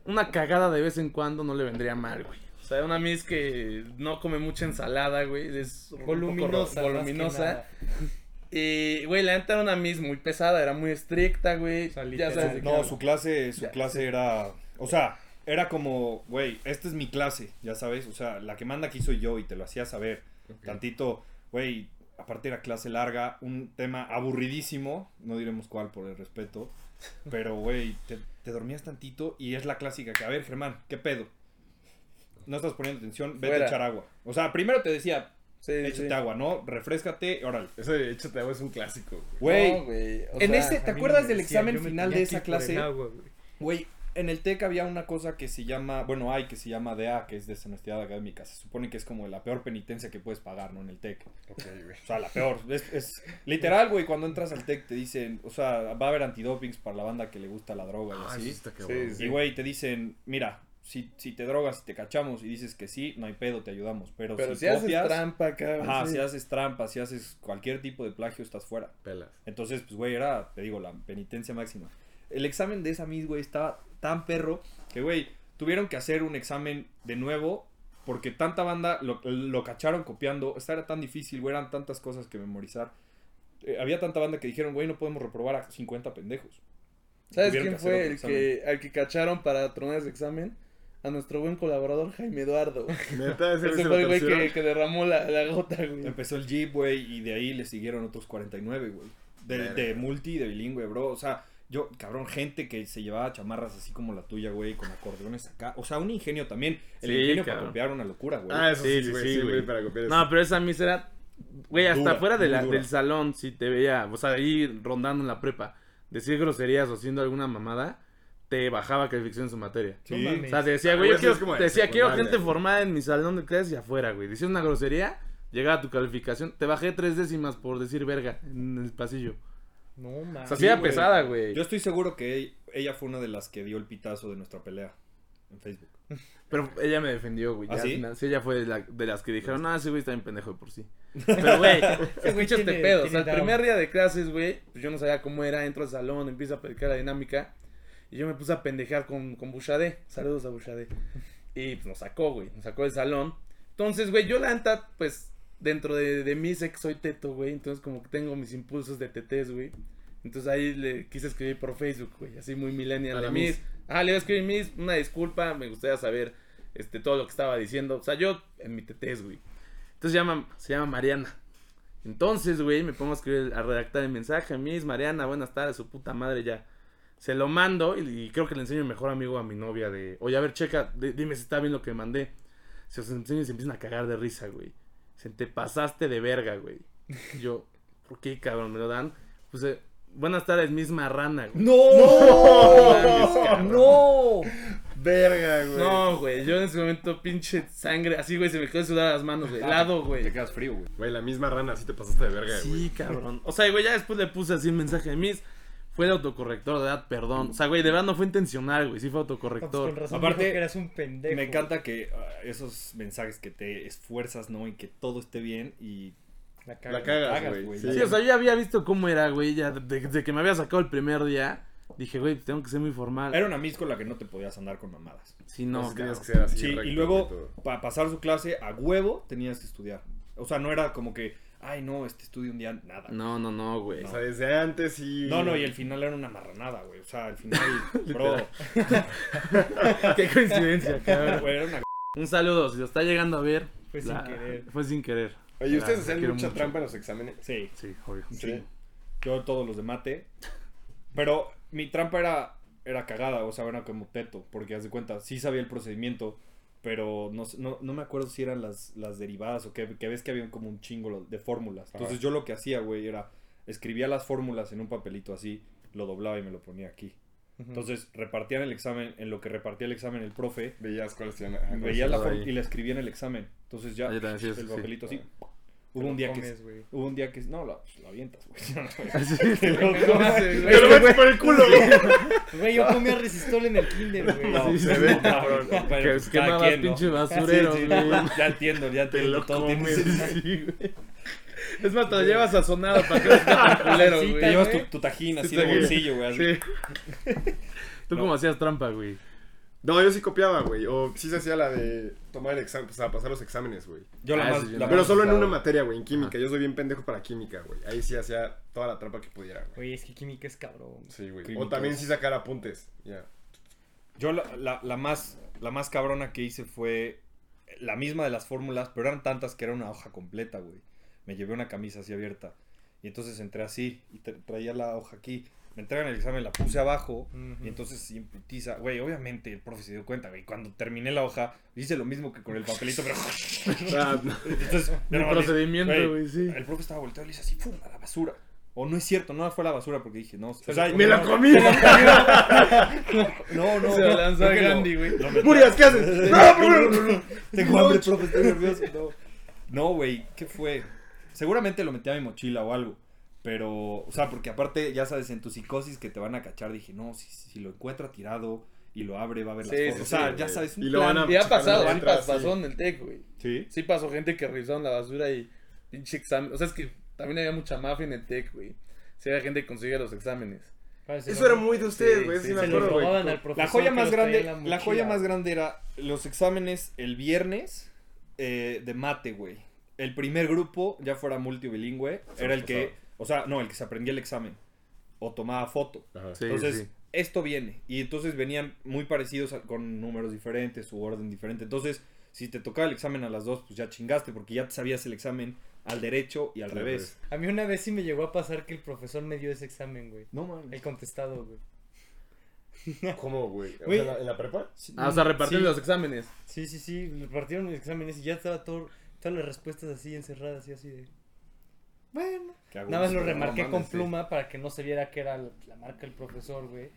una cagada de vez en cuando no le vendría mal, güey. O sea, una miss que no come mucha ensalada, güey. Es Voluminosa. voluminosa. Y, güey, la neta era una miss muy pesada, era muy estricta, güey. O sea, ya sabes No, su clase, su Ya, clase era, o sea, era como, güey, esta es mi clase, ya sabes, o sea, la que manda aquí soy yo y te lo hacía saber. Tantito, güey, aparte era clase larga, un tema aburridísimo, no diremos cuál por el respeto, pero, güey, te, te dormías tantito y es la clásica que, a ver, Germán, ¿qué pedo? No estás poniendo atención, vete Fuera. a echar agua. O sea, primero te decía, Sí, échate sí. agua, ¿no? Refrescate, órale. Ese échate agua es un clásico, güey. No, en sea, ese- ¿te acuerdas del examen final de esa clase? agua, güey. En el TEC había una cosa que se llama, bueno, hay que se llama DA, que es deshonestidad académica. Se supone que es como la peor penitencia que puedes pagar, ¿no? En el TEC. Ok, güey. O sea, la peor. Es, es literal, güey, cuando entras al TEC te dicen, o sea, va a haber antidopings para la banda que le gusta la droga y Ah, así. está Sí. Y, güey, te dicen, mira, si, si te drogas, te cachamos y dices que sí, no hay pedo, te ayudamos. Pero, Pero si, si haces copias, trampa, cabrón. ajá, sí. si haces trampa, si haces cualquier tipo de plagio, estás fuera. Pelas. Entonces, pues, güey, era, te digo, la penitencia máxima. El examen de esa Miss, güey, estaba tan perro que, güey, tuvieron que hacer un examen de nuevo porque tanta banda lo, lo cacharon copiando. Esta era tan difícil, güey, eran tantas cosas que memorizar. Eh, había tanta banda que dijeron, güey, no podemos reprobar a 50 pendejos. ¿Sabes Tuvieron quién fue el examen. que, al que cacharon para tronar ese examen? A nuestro buen colaborador Jaime Eduardo. Neta, ese, Ese se fue el lo güey que, derramó la, la gota, güey. Empezó el Jeep, güey, y de ahí le siguieron otros 49, güey. De multi, de bilingüe, bro. O sea, yo, cabrón, gente que se llevaba chamarras así como la tuya, güey, con acordeones acá. O sea, un ingenio también. El Sí, ingenio para copiar una locura, güey. Ah, eso Sí, güey. sí, Sí, güey. para copiar No, eso. pero esa misa era. Güey, hasta Dura, fuera de la- del salón, si te veía, o sea, ahí rondando en la prepa, decir groserías o haciendo alguna mamada, te bajaba calificación en su materia. Sí. No O sea, te decía, Ah, güey, yo quiero, te decía, gente formada en mi salón de clases y afuera, güey. Decías una grosería, llegaba tu calificación, te bajé tres décimas por decir verga en el pasillo. No O mames. sea, Sí, sí era güey. pesada, güey. Yo estoy seguro que ella fue una de las que dio el pitazo de nuestra pelea en Facebook. Pero ella me defendió, güey. ¿Ah, ya sí? Sí, ella fue de, la- de las que dijeron, no, ese güey está bien pendejo de por sí. Pero, güey, escucha güey este pedo. O sea, el down. primer día de clases, güey, pues yo no sabía cómo era. Entro al salón, empiezo a predicar la dinámica. Y yo me puse a pendejar con, con Bouchardé. Saludos a Bouchardé. Y pues nos sacó, güey. Nos sacó del salón. Entonces, güey, yo la neta, pues, dentro de, de mí sé que soy teto, güey. Entonces, como que tengo mis impulsos de tetés, güey. Entonces ahí le quise escribir por Facebook, güey. Así muy millennial de. Miss. Ah, le voy a escribir Miss. Una disculpa. Me gustaría saber este, todo lo que estaba diciendo. O sea, yo en mi tetés, güey. Entonces se llama, se llama Mariana. Entonces, güey, me pongo a escribir, a redactar el mensaje. Miss, Mariana, buenas tardes, su puta madre ya. Se lo mando y, y creo que le enseño mi mejor amigo a mi novia de, oye, a ver, checa, di- dime si está bien lo que mandé. Se los enseño y se empiezan a cagar de risa, güey. Se te pasaste de verga, güey. Y Yo, ¿por qué, cabrón? Me lo dan. Pues, eh, buenas tardes, Miss Marrana, güey. ¡No! ¡No! Verga, güey. No, güey, yo en ese momento pinche sangre, así, güey, se me quedó sudar las manos, güey, helado, Te güey. quedas frío, güey. Güey, la misma rana, así te pasaste de verga, güey. Sí, cabrón. O sea, güey, ya después le puse así un mensaje de Miss. Fue de autocorrector, de verdad, perdón. O sea, güey, de verdad no fue intencional, güey, sí fue Pues autocorrector. con razón Aparte, que eras un pendejo. Me encanta que ah, esos mensajes que te esfuerzas, ¿no? Y que todo esté bien y La La cagas. güey. Sí. Sí, o sea, yo ya había visto cómo era, güey, ya de- desde que me había sacado el primer día. Dije, güey, tengo que ser muy formal. era una miss con la que no te podías andar con mamadas. Sí, no, cabrón. que ser así. Sí, y luego para pasar su clase a huevo tenías que estudiar. O sea, no era como que, ay, no, este estudio un día nada. No, no, no, güey. O sea, desde antes sí. No, no, y el final era una marranada, güey. O sea, al final, bro, Qué coincidencia, cabrón. güey, era una Un saludo, si lo está llegando a ver. Fue sin querer. Fue sin querer. Oye, ¿ustedes hacían mucha mucho. trampa en los exámenes? Sí, Sí, obvio. sí. Yo todos los de mate. Pero mi trampa era, era cagada, o sea, era como teto, porque haz de cuenta, sí sabía el procedimiento, pero no, sé- no, no me acuerdo si eran las, las derivadas o qué, que ves que había como un chingo de fórmulas. Entonces Ajá. yo lo que hacía, güey, era escribía las fórmulas en un papelito así, lo doblaba y me lo ponía aquí. Entonces repartían el examen, en lo que repartía el examen el profe, Veías cuáles tenían. ajá, cuáles veía la fórmula y la escribía en el examen. Entonces ya Ah, el sí. papelito así. Hubo lo un día comes, que güey. hubo un día que no, pues, la avientas, güey. Así, Te lo no, comes, sí, ¡Me lo metes por el culo, güey! Güey, yo comía resistol en el kinder, güey. No, Sí, se sí, ve, cabrón. Que pues, pinches basureros, Sí, sí, güey. Ya entiendo, ya Te entiendo. lo todo tiene comes. güey. Es más, te lo llevas sazonado para que no esté tan culero, Sí, Te güey. llevas tu, güey. tu tajín así Sí, de bolsillo, güey. Sí. ¿Tú No. cómo hacías trampa, güey? No, yo sí copiaba, güey. O sí se hacía la de tomar el examen, o sea, pasar los exámenes, güey. Yo la Ah, más. sí, yo la no. Pero más solo en una materia, güey, en química. Yo soy bien pendejo para química, güey. Ahí sí hacía toda la trampa que pudiera, güey. Güey, es que química es cabrón. Sí, güey. Química O también es- sí sacar apuntes. Ya. Yo la, la, la más, la más cabrona que hice fue la misma de las fórmulas, pero eran tantas que era una hoja completa, güey. Me llevé una camisa así abierta. Y entonces entré así y tra- traía la hoja aquí. Me entregan el examen, la puse abajo. Ujú. Y entonces sin putiza, güey, obviamente el profe se dio cuenta, güey. Cuando terminé la hoja, hice lo mismo que con el papelito, pero. Ah. Entonces, le- procedimiento, güey, sí. El profe estaba volteado y le hice así, ¡pum! a la basura. O no es cierto, no fue a la basura porque dije, no. O sea, ¡Me la comí! No, no. Se no, lanzó a Gandhi, güey. ¡Murias, qué haces! ¡No, no, no, no! Tengo hambre, profe, estoy nervioso. No, No, güey, ¿qué fue? Seguramente lo metí a mi mochila o algo. Pero, o sea, porque aparte, ya sabes, en tu psicosis que te van a cachar, dije, no, si, si lo encuentra tirado y lo abre, va a ver las Sí, sí, o sea, sí, ya güey. sabes, un Y lo plan. van a- Y ha pasado, sí sí. pasó en el TEC, güey. Sí. Sí pasó gente que revisaron la basura y pinche examen. O sea, es que también había mucha mafia en el TEC, güey. Sí, había gente que consigue los exámenes. Parece Eso era muy de ustedes, Sí, güey. sí, Sí, profesor. La joya más grande, la, la joya más grande era los exámenes el viernes eh, de mate, güey. El primer grupo, ya fuera multibilingüe, era el que, o sea, no, el que se aprendía el examen o tomaba foto. Ajá. Sí, Entonces, sí. esto viene. Y entonces venían muy parecidos a- con números diferentes, su orden diferente. Entonces, si te tocaba el examen a las dos, pues ya chingaste, porque ya te sabías el examen al derecho y al revés. A mí una vez sí me llegó a pasar que el profesor me dio ese examen, güey. No El mames. contestado, güey. ¿Cómo, güey? O sea, Güey. ¿en la- ¿En la prepa? Ah, o sea, repartieron Sí. los exámenes. Sí, sí, sí. Repartieron mis exámenes y ya estaba todo, todas las respuestas así encerradas y así de. Bueno. Nada más lo no remarqué mames, con sí. pluma para que no se viera que era la, marca del profesor, güey.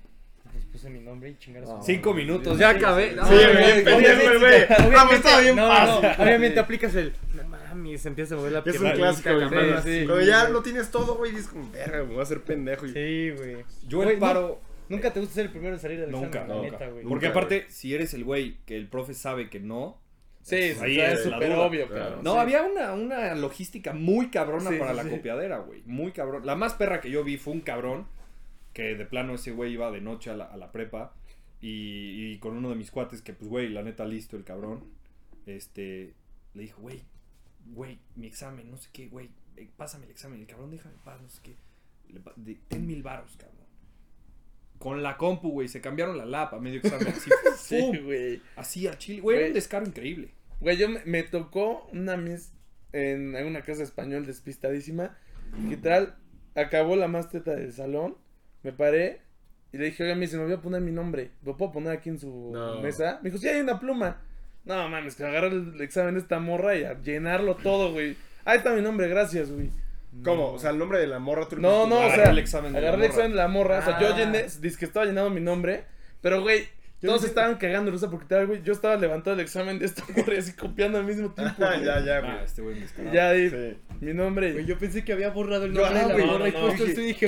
Pues puse mi nombre y chingar Ah. madre. Cinco minutos, ya acabé. sí. No, Sí, güey, pendejo, obviamente- güey. Estaba bien no, no, obviamente aplicas el. No mames, empieza a mover la Es un pierna. clásico, güey. Sí, cuando- ya lo tienes todo, güey, dices como, verga, me voy a hacer pendejo. Y... Sí, güey. Yo el paro... Nunca te gusta ser el primero en salir del Nunca, examen, la nunca. neta, güey. Porque aparte, si eres el güey que el profe sabe que no... Sí, sí, ahí o sea, es súper obvio, Claro. cabrón. No, sí. había una, una logística muy cabrona Sí, para sí, la sí. copiadera, güey. Muy cabrón. La más perra que yo vi fue un cabrón que de plano ese güey iba de noche a la, a la prepa y, y con uno de mis cuates que, pues, güey, la neta listo el cabrón. Este, le dijo, güey, güey, mi examen, no sé qué, güey, eh, pásame el examen. El cabrón, déjame paz, no sé qué. Le de- ten mil varos, cabrón. Con la compu, güey, se cambiaron la lap a medio examen. Así, güey. así a chile. Güey, era un descaro increíble. Güey, yo me, me tocó una miss en, en una casa español despistadísima. ¿Qué tal? Acabó la más teta del salón. Me paré y le dije, oiga, miss, se me voy a poner mi nombre. ¿Lo puedo poner aquí en su No. mesa? Me dijo, sí, hay una pluma. No mames, que agarrar el examen de esta morra y a llenarlo todo, güey. Ahí está mi nombre, gracias, güey. ¿Cómo? O sea, el nombre de la morra tú No, no, o Agarré sea, el examen de la agarré el morra. examen de la morra. O sea, yo Ah. llené, dice que estaba llenando mi nombre. Pero, güey, todos estaban cagando risa porque tal, güey. Yo estaba levantando el examen de esta morra y así copiando al mismo tiempo. Ah, güey. ya, ya, Ah, güey. este güey Y ya ahí, Sí. mi nombre. Güey, yo pensé que había borrado el Yo, nombre ah, de la güey, morra y no, no, justo dije.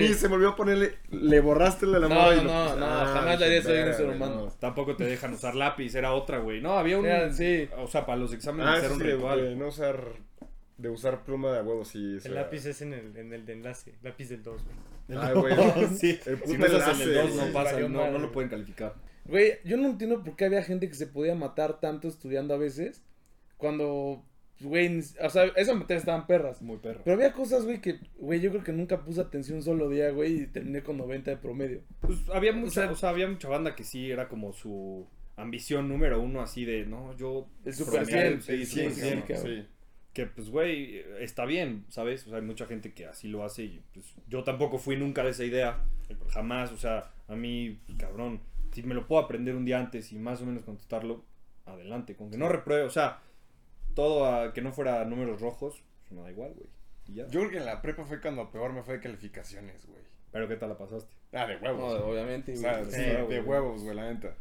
Ni se me olvidó ponerle, le borraste la No, morra y no, lo no, no, Ah, jamás le haría eso a un ser humano. no. Tampoco te dejan usar lápiz, era otra, güey. No, había un. Sí. O sea, para los exámenes Ah, era un ritual. no usar, de usar pluma de huevo, sí. eso El lápiz es en el, en el de enlace, lápiz del 2, güey. Ay, güey. sí, El si puto no estás en el enlace, 2 no sí, pasa, valió no, madre, no lo güey. pueden calificar. Güey, yo no entiendo por qué había gente que se podía matar tanto estudiando a veces. Cuando, güey, o sea, esas materias estaban perras. Muy perro. Pero había cosas, güey, que, güey, yo creo que nunca puse atención un solo día, güey, y terminé con 90 de promedio. Pues había mucha, sea- o sea, había mucha banda que sí era como su ambición número uno, así de, no, yo. El super promedio, 100, sí, el sí, super sí, 100, sí. Sí. Que pues, güey, está bien, ¿sabes? O sea, hay mucha gente que así lo hace y pues yo tampoco fui nunca de esa idea, jamás, o sea, a mí, cabrón, si me lo puedo aprender un día antes y más o menos contestarlo, adelante, con que no repruebe, o sea, todo a que no fuera números rojos, pues me da igual, güey. Y ya. Yo creo que en la prepa fue cuando peor me fue de calificaciones, güey. Pero ¿qué tal la pasaste? Ah, de No, huevos. obviamente, o sea, Sí, sí, de huevos, güey, la neta.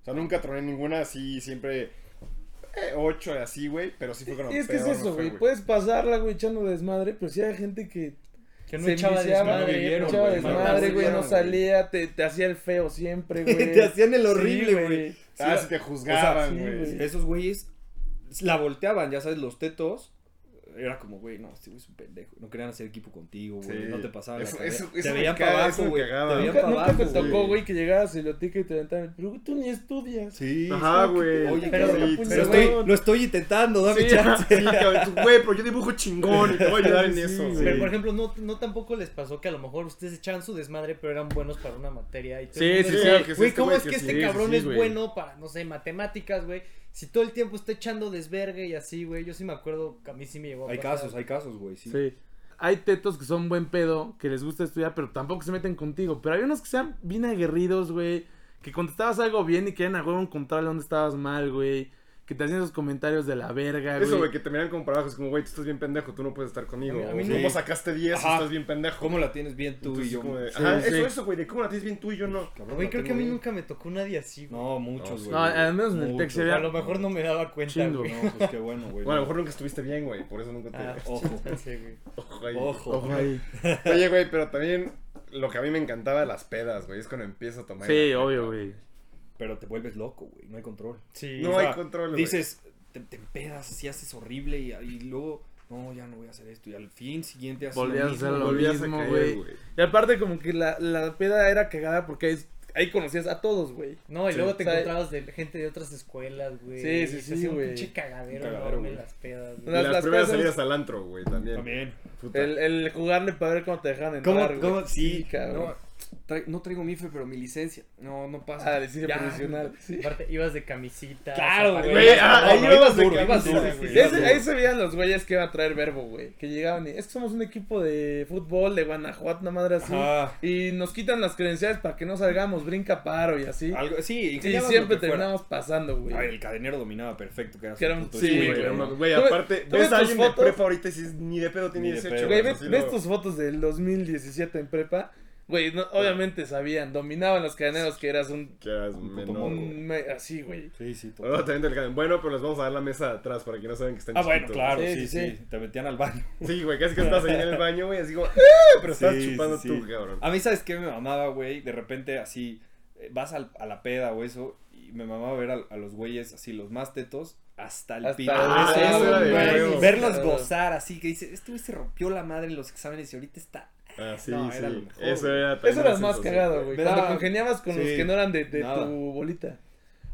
O sea, nunca troné ninguna así, siempre. Eh, ocho así, güey, pero sí fue Y es que es eso, güey. Puedes pasarla, güey, echando desmadre, pero si hay gente que Que no se echaba desmadre, echaba no, güey, no sí, salía, te, te hacía el feo siempre, güey. Te hacían el Sí, horrible, güey. Ah, Sí, si te o juzgaban, sea, sí, güey. Esos güeyes la volteaban, ya sabes, los tetos. Era como, güey, no, este güey es un pendejo. No querían hacer equipo contigo, güey. Sí. No te pasaban Eso- la eso- te eso me veían para abajo, güey. Te veían Nunca, para nunca abajo, te tocó, güey. que llegaras a biblioteca y te aventaran, pero güey, tú ni estudias. Sí. Ajá, güey. Oye, Pero- sí, pero, estoy, lo estoy intentando, dame Sí, chance. Sí, cabrón, güey, pero yo dibujo chingón y te voy a ayudar en Sí, eso. Pero por ejemplo, no, no tampoco les pasó que a lo mejor ustedes echaban su desmadre, pero eran buenos para una materia. Y Sí, el mundo sí, sí, sí, Güey, este ¿cómo es que este cabrón es bueno para, no sé, matemáticas, güey? Si todo el tiempo está echando desvergue y así, güey. Yo sí me acuerdo que a mí sí me llegó a Hay pasar. casos, hay casos, güey. Sí. Sí. Hay tetos que son buen pedo, que les gusta estudiar, pero tampoco se meten contigo. Pero hay unos que sean bien aguerridos, güey. Que contestabas algo bien y quieren a huevo encontrarle dónde estabas mal, güey. Que te hacían esos comentarios de la verga, güey. Eso, güey, que te miran como para abajo. Es como, güey, tú estás bien pendejo, tú no puedes estar conmigo. A mí- a mí ¿Cómo Sí. sacaste 10 si Ajá. estás bien pendejo? ¿Cómo la tienes bien tú Entonces, y yo? como de, Sí, Ajá, sí. eso, eso, güey, de cómo la tienes bien tú y yo no. Cabrón, Güey, creo que a mí tengo- nunca me tocó nadie así, güey. No, muchos, No, güey. No, al menos en el. Tech se veía- A lo mejor no me daba cuenta, Chingo. güey. No, pues qué bueno, güey. Bueno, a lo mejor nunca estuviste bien, güey, por eso nunca te... Ah, Ojo. Ojo ahí. Ojo. Ojo ahí. Oye, güey, pero también lo que a mí me encantaba de las pedas, güey, es cuando empiezo a tomar. Sí, obvio, güey. Pero te vuelves loco, güey. No hay control. Sí. No O hay control, güey. Dices, te, te empedas, así haces horrible y, y luego, no, ya no voy a hacer esto. Y al fin siguiente haces Volvías lo a mismo. hacer lo Volvías a mismo, caer, güey. güey. Y aparte como que la, la peda era cagada porque ahí, ahí conocías a todos, güey. No, y Sí. luego te O sea, encontrabas de gente de otras escuelas, güey. Sí, sí, se sí, hacía un güey. pinche cagadero, cagadero, enorme güey. las pedas, güey. Las- las, las primeras pedas- salidas al antro, güey, también. También. Puta. El, el jugarle para ver cómo te dejan ¿Cómo, entrar, güey. cómo? Sí, cabrón. No, no traigo mi IFE, pero mi licencia. No, no pasa. Ah, licencia Ya. profesional. Sí. Aparte, ibas de camisita. Claro, güey. Ah, ahí no, ibas de ibas duro, güey. sí, Ese- sí. ahí se veían los güeyes que iban a traer verbo, güey. Que llegaban y es que somos un equipo de fútbol de Guanajuato, una madre así. Ajá. Y nos quitan las credenciales para que no salgamos, brinca paro y así. Algo, sí, Y siempre terminamos pasando, güey. Ay, el cadenero dominaba perfecto. Que era, Que era su un- puto sí, güey, aparte, tú ves ves a tus alguien de fotos. prepa ahorita y dices, ni de pedo tiene Ni de 18. pedo. Güey, ves, tus fotos del 2017 en prepa. Güey, no- obviamente sabían, dominaban los cadeneros que eras un. Que eras Un menor, puto güey. un me- así, güey. Sí, sí. todo. Luego también del. Bueno, pero les vamos a dar la mesa de atrás para que no saben que están Ah, bueno, claro, Sí, sí, sí, sí, Te metían al baño. Sí, güey, casi que estás ahí en el baño, güey, así como, ¡ah! Pero estás Sí, chupando sí, tú, cabrón. A mí, ¿sabes qué me mamaba, güey? De repente, así, eh, vas al- a la peda o eso, y me mamaba ver a, a los güeyes, así, los más tetos, hasta el pito. Ah. Verlos gozar así, que dice, este güey se rompió la madre en los exámenes y ahorita está... Ah, sí, No, sí. era lo mejor, Eso era Eso era más cagado, güey. Cuando daba- congeniabas con los que no eran de, de tu bolita.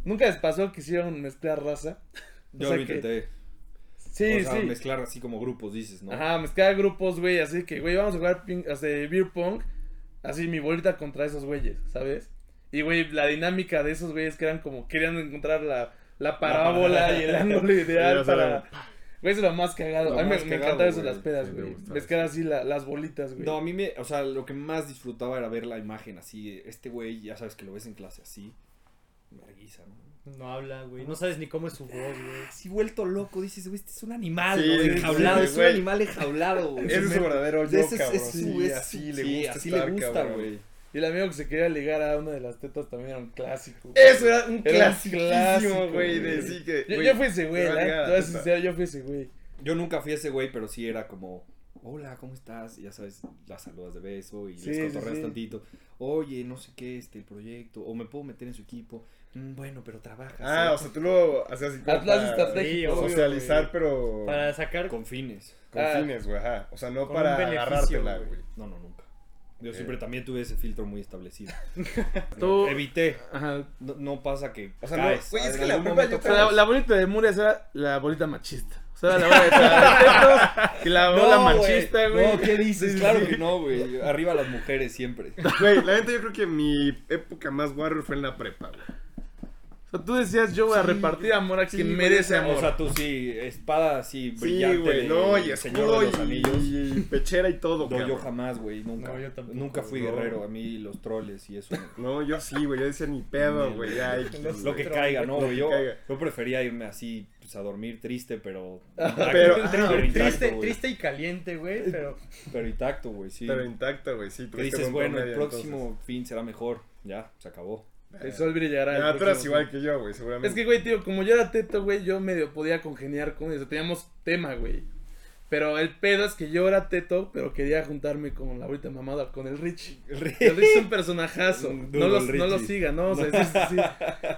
Nunca les pasó que hicieron mezclar raza. O Yo sea lo que- intenté. Sí, o sea, sí. mezclar así como grupos, dices, ¿no? Ajá, mezclar grupos, güey. Así que, güey, vamos a jugar ping, o sea, beer pong. Así mi bolita contra esos güeyes, ¿sabes? Y, güey, la dinámica de esos güeyes que eran como, querían encontrar la, la parábola y el ángulo ideal para. Güey, eso es lo más cagado. Lo a mí me, más me cagado, encantaba eso de güey. las pedas, güey. Mezclar eso. así la- las bolitas, güey. No, a mí me, o sea, lo que más disfrutaba era ver la imagen así, este güey, ya sabes que lo ves en clase así, verguiza, ¿no? No habla, güey. No sabes ni cómo es su voz, güey. Así vuelto loco, dices, güey, este es un animal, Sí, ¿no? sí, enjaulado, sí, es un güey. animal enjaulado, güey. Ese es su verdadero yo, Ese es- cabrón. es su- Sí, es así le sí, gusta así estar, le gusta, cabrón. güey. Y el amigo que se quería ligar a una de las tetas también era un clásico. Eso era un clásico, clásico, güey, de güey. sí que... Yo, güey, yo fui ese güey, ¿eh? Te voy sincero, yo fui ese güey. Yo nunca fui ese güey, pero sí era como, hola, ¿cómo estás? Y ya sabes, las saludas de beso y Sí, les cotorreas sí. tantito. Oye, no sé qué, este, el proyecto, o me puedo meter en su equipo. "Mm, bueno, pero trabajas. Ah, o sea, tú lo hacías así como para socializar, güey. pero Para sacar. Con fines. con Ah. fines, güey, ajá. O sea, no para agarrártela, güey. güey. No, no, nunca. Yo Eh. siempre también tuve ese filtro muy establecido. Tú- Evité. Ajá. No, no pasa que O sea, no, caes. güey, es En que la prepa yo la, la bolita de Murias era la bolita machista. O sea, la bola de tetos y la bola machista, güey. No, ¿qué dices? Sí, claro sí. que no, güey. Arriba las mujeres siempre. Güey, la neta yo creo que mi época más warrior fue en la prepa, güey. O sea, tú decías, yo voy a Sí, repartir amor a sí, quien merece amor. O sea, tú sí, espada así brillante. Sí, güey, no, y Señor escudo de los y, Anillos. y pechera y todo, No, yo jamás, güey, nunca. No, yo tampoco, nunca fui no. guerrero, a mí los troles y eso. No, yo sí, güey, yo decía ni pedo, güey, Lo que caiga, ¿no, Lo güey? que Yo, yo prefería irme así, pues a dormir triste, pero. Pero- pero intacto, triste, triste y caliente, güey. Pero. Pero intacto, güey, sí. Pero intacta, güey, sí. que dices, buen bueno, el próximo fin será mejor. Ya, se acabó. El sol brillará. Ya, tú eras igual que yo, güey, seguramente. Es que, güey, tío, como yo era teto, güey, yo medio podía congeniar con eso. Teníamos tema, güey. Pero el pedo es que yo era teto, pero quería juntarme con la ahorita mamada, con el Richie. El Richie es un personajazo. No, duro lo, el no lo siga, ¿no? O sea, sí.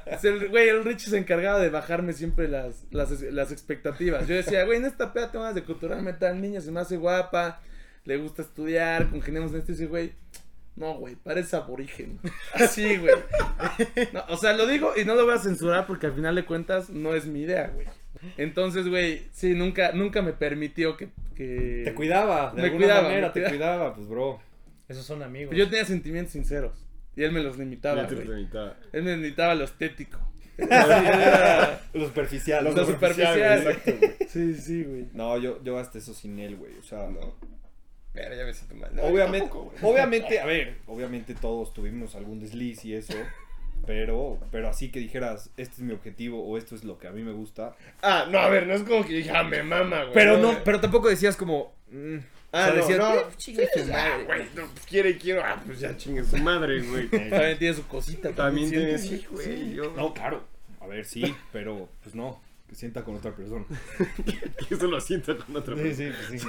Es el- Güey, el Richie se encargaba de bajarme siempre las, las, las expectativas. Yo decía, güey, en esta peda tengo ganas de culturarme tal niña, se me hace guapa, le gusta estudiar, congeniamos en esto. Y dice, güey, no, güey, parece aborigen. Así, güey. No, o sea, lo digo y no lo voy a censurar porque al final de cuentas no es mi idea, güey. Entonces, güey, sí, nunca, nunca me permitió que... que... Te cuidaba, de Me alguna cuidaba, manera me te cuidaba. cuidaba, pues, bro. Esos son amigos. Yo tenía sentimientos sinceros. Y él me los limitaba, te limitaba. Él me limitaba lo estético. Era- Lo superficial. Lo ¿no? superficial. Exacto, güey. Sí, sí, güey. No, yo, yo hasta eso sin él, güey. O sea, No. Pero ya me siento mal. No, obviamente, tampoco, güey. obviamente, a ver, obviamente todos tuvimos algún desliz y eso. Pero, pero así que dijeras, este es mi objetivo o esto es lo que a mí me gusta. Ah, no, a ver, no es como que dije, ah, me mama, güey. Pero no, pero tampoco decías como. mm, Ah, o sea, no, decías, no. "Eh, chingue su Ah, madre". güey, no, pues quiere, quiero. Ah, pues ya chingue su madre, güey. También tiene su cosita. También tiene, sí, güey. Yo, No, claro. A ver, sí, pero pues no. Que sienta con otra persona. que eso lo siento con otra Sí, persona. sí, pues sí.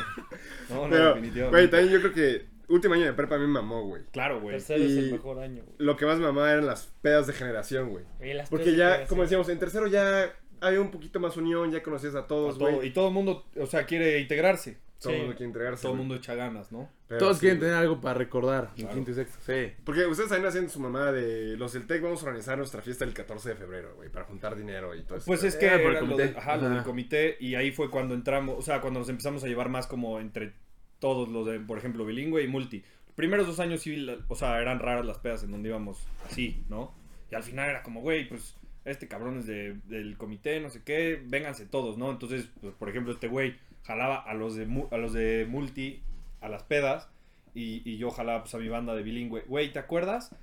No, no, Pero, definitivamente. güey, también yo creo que último año de prepa a mí me mamó, güey. Claro, güey. Tercero es el mejor año, güey. Lo que más me mamaba eran las pedas de generación, güey. Porque ya, como decíamos, en tercero ya había un poquito más unión, ya conocías a todos, todo- güey. y todo el mundo, o sea, quiere integrarse. Todo el Sí. mundo quiere entregarse. Todo el mundo echa ganas, ¿no? Pero Todos sí, quieren güey. tener algo para recordar. En quinto y sexto. Sí. Porque ustedes también hacen su mamá de los del TEC, vamos a organizar nuestra fiesta el 14 de febrero, güey, para juntar dinero y todo eso. Pues es que Era por el era lo, de- ajá, lo del comité y ahí fue cuando entramos, o sea, cuando nos empezamos a llevar más como entre todos los de, por ejemplo, bilingüe y multi. Los primeros dos años sí, o sea, eran raras las pedas en donde íbamos así, ¿no? Y al final era como, güey, pues este cabrón es de, del comité, no sé qué, vénganse todos, ¿no? Entonces, pues, por ejemplo, este güey jalaba a los de, a los de multi a las pedas y, y yo jalaba pues, a mi banda de bilingüe. Güey, ¿te acuerdas?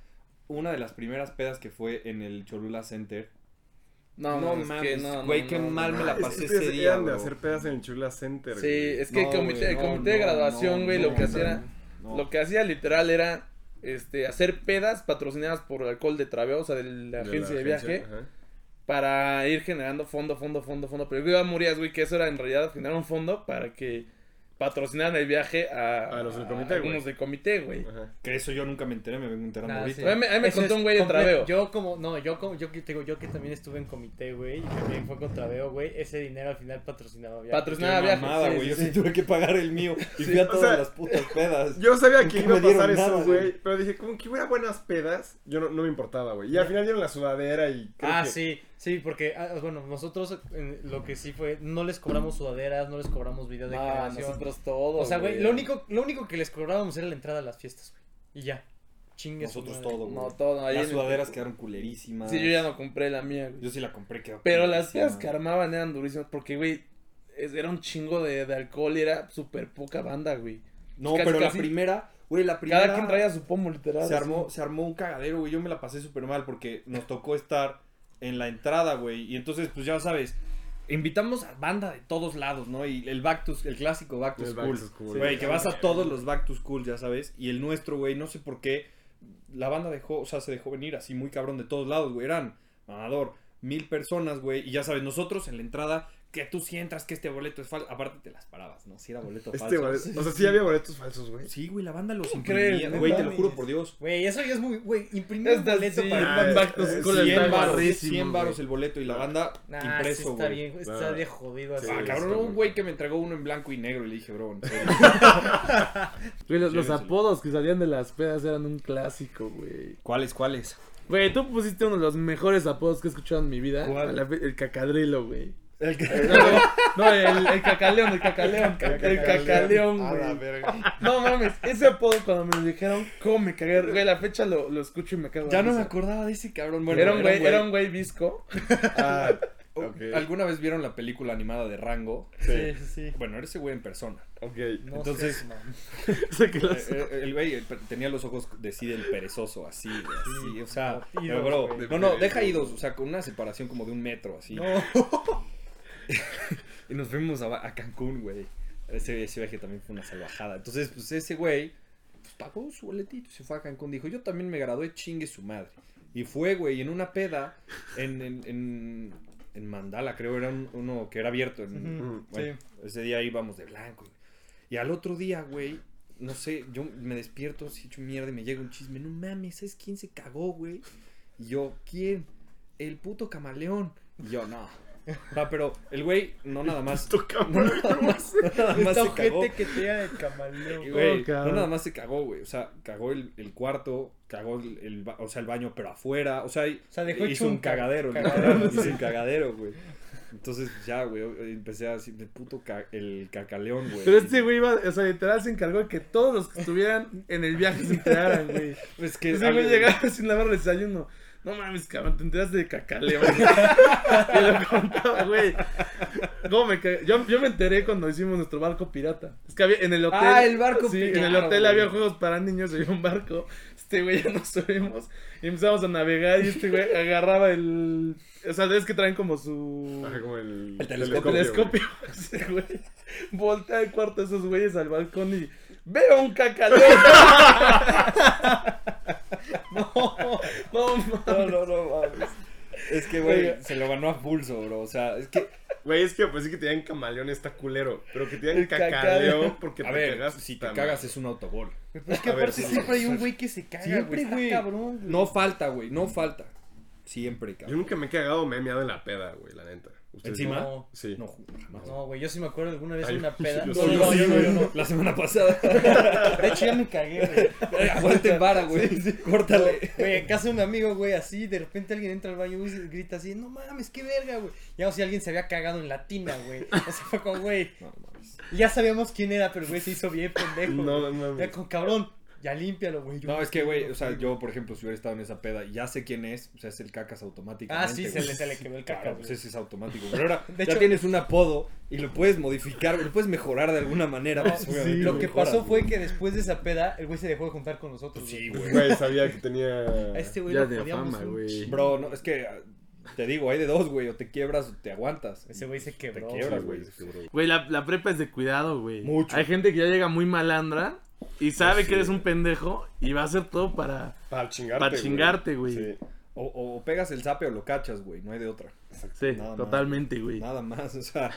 Una de las primeras pedas que fue en el Cholula Center. No, No no, es mames, que no, güey, no, qué no, mal no. me la pasé es- ese día, de hacer pedas en el Chula Center, Sí, güey. es que el comité, güey, el no, comité de graduación, no, güey, no, lo que no, hacía era, no. lo que hacía literal era, este, hacer pedas patrocinadas por alcohol de traveo, o sea, de la De agencia de, viaje, ajá. Para ir generando fondo, fondo, fondo, fondo. Pero yo morías, güey, que eso era en realidad generar un fondo para que patrocinaran el viaje a, A los del comité, algunos güey. del comité, güey. Ajá. Que eso yo nunca me enteré, me vengo enterando Nah, ahorita. sí. A mí me- a mí me Eso contó un güey de. Traveo. Yo como, no, yo como, yo que te digo, yo que también estuve en comité, güey, y también fue con Traveo, güey, ese dinero al final patrocinaba viajes. Patrocinaba Qué viajes. mamada, sí, güey. sí, yo sí sí. tuve que pagar el mío. Y fui a o todas sea, las putas pedas. Yo sabía que iba a me dieron pasar eso, nada, güey. güey. Pero dije, como que hubiera buenas pedas, yo no, no me importaba, güey. Y al final dieron la sudadera y. creo Ah, que- sí, sí, porque, ah, bueno, nosotros eh, lo que sí fue, no les cobramos sudaderas, no les cobramos video de No, generación. nosotros todos. o sea, güey, lo único, lo único que les cobrábamos era la entrada a las fiestas, güey. Y ya. Chingue su Nosotros todo, güey. No, todo. ahí Las en sudaderas quedaron culerísimas. Sí, yo ya no compré la mía, güey. Yo sí la compré, quedó Pero las pedas que armaban eran durísimas porque, güey, era un chingo de, de alcohol y era súper poca banda, güey. No, Casi, pero casi- la primera, güey, la primera. Cada quien traía su pomo, literal. se así. armó, se armó un cagadero, güey. Yo me la pasé súper mal porque nos tocó estar en la entrada, güey. Y entonces, pues ya sabes, invitamos a banda de todos lados, ¿no? Y el back to, el clásico back to El back school. to school. Güey, Sí, que vas a todos los back to school, ya sabes. Y el nuestro, güey, no sé por qué. La banda dejó, o sea, se dejó venir así muy cabrón de todos lados, güey. Eran, mamador, mil personas, güey. Y ya sabes, nosotros en la entrada, que tú sí entras, que este boleto es falso. Aparte te las parabas, ¿no? Si era boleto Este falso. boleto- O sea, sí había boletos falsos, güey. Sí, güey, la banda los ¿Cómo imprimía. Güey, te lo juro por Dios. Güey, eso ya es muy, güey, imprimir un boleto sí, para... Ah, eh, School 100 está varos, barrísimo, 100 varos güey. el boleto y la banda Nah, impreso, sí está güey. bien, está Ah. bien jodido así. Sí, Ah, está cabrón, un güey que me entregó uno en blanco y negro y le dije, bro. Güey, los, apodos que salían de las pedas eran un clásico, güey. ¿Cuáles, cuáles? Güey, tú pusiste uno de los mejores apodos que he escuchado en mi vida. ¿Cuál? El cacadrilo, güey. El que... No, no, el, el cacaleón, el cacaleón. El cacaleón, A la güey. verga. No mames, ese apodo cuando me lo dijeron, ¿cómo me cagué? Güey, la fecha lo, lo escucho y me cago. Ya no me acordaba de ese cabrón. Bueno, era un güey, era un güey visco. Ah. ¿Alguna vez vieron la película animada de Rango? Sí, sí, sí. Bueno, era ese güey en persona. Ok. No Entonces- sé, Eh, eh, el güey eh, tenía los ojos de sí del perezoso, así, güey, así, o sea, Idos, pero, bro, no, no, deja idos, o sea, con una separación como de un metro, así. No. Y nos fuimos a, a Cancún, güey. Ese, ese viaje también fue una salvajada. Entonces, pues ese güey pues, pagó su boletito y se fue a Cancún. Dijo, yo también me gradué, chingue su madre. Y fue, güey, en una peda en, en, en, en Mandala, creo, era un- uno que era abierto. en- Ujú, bueno, Ese día íbamos de blanco. güey. Y al otro día, güey, no sé, yo me despierto, así hecho mierda y me llega un chisme. No mames, ¿sabes quién se cagó, güey? Y yo, ¿quién? El puto camaleón. Y yo, no. Ah, pero el güey no nada más. No nada más, no nada más Esta se cagó. que te da de camaleón. Güey, Oh, no nada más se cagó, güey. O sea, cagó el, el cuarto, cagó el, el o sea, el baño, pero afuera. O sea, sea, dejó hizo un un ca- cagadero, cagadero, literal, hizo un cagadero, güey. Entonces, ya, güey, empecé a decir, de puto ca- el cacaleón, güey. Pero este güey iba, o sea, literal se encargó de que todos los que estuvieran en el viaje se enteraran, güey. Es que Ese güey llegaba sin lavar el desayuno. No mames, cabrón, te enteraste de cacaleón. y lo contaba, güey. ¿Cómo me? Yo, yo me enteré cuando hicimos nuestro barco pirata. Es que había en el hotel. Ah, el barco Sí, pirata, en el hotel güey. había juegos para niños, había un barco. Este güey ya nos subimos y empezamos a navegar y este güey agarraba el. O sea, es que traen como su. Ajá, como el, El El telescopio, telescopio. Güey voltea el cuarto de esos güeyes al balcón y. ¡Veo un cacaleo! No. no, No, mames. no, no, mames. Es que, güey, se lo ganó a pulso, bro. O sea, es que, Güey, es que pues sí que te digan camaleón está culero. Pero que te digan El cacaleo. porque a te ver, cagas. si te cagas es un autogol. Pero es que A ver, aparte sí, siempre hay un güey que se caga, Siempre, güey. Cabrón, güey. No falta, güey, no falta. Siempre, Yo cabrón. nunca me he cagado, me he meado en la peda, güey, la neta. ¿Ustedes ¿Encima? No. Sí. No. No, güey, yo sí me acuerdo alguna vez Ay, en una peda. yo No, sí, no, sí, no, güey. yo no. La semana pasada. De hecho, ya me cagué, güey. Aguanten vara, güey. Córtale. Güey, en casa de un amigo, güey, así, de repente alguien entra al baño y grita así, no mames, qué verga, güey. Ya o si alguien se había cagado en la tina, güey. O sea, fue como, güey. No, mames. Ya sabíamos quién era, pero güey se hizo bien pendejo. No, no mames. Ya con cabrón, ya límpialo, güey. No, es que, güey, o sea, yo, por ejemplo, si hubiera estado en esa peda, ya sé quién es, o sea, es el cacas automático. Ah, sí, se le, se le quedó el caca, Claro, pues ese es automático. Pero ahora De ya hecho- tienes un apodo y lo puedes modificar, lo puedes mejorar de alguna manera. No, pues, obviamente lo que mejoras, pasó fue que después de esa peda, el güey se dejó de juntar con nosotros. Pues sí, güey. güey. Güey, sabía que tenía. A este güey Ya lo de jodíamos fama, güey. Bro, no, es que ah, te digo, hay de dos, güey, o te quiebras o te aguantas. Ese güey se quebró. Te quiebras, güey. Güey, la, la prepa es de cuidado, güey. Mucho. Hay gente que ya llega muy malandra y sabe sí, que eres un pendejo y va a hacer todo para. Para chingarte. Para chingarte, güey. Sí. O, o pegas el zape o lo cachas, güey, no hay de otra. Sí, Nada más, totalmente, güey. Nada más, o sea,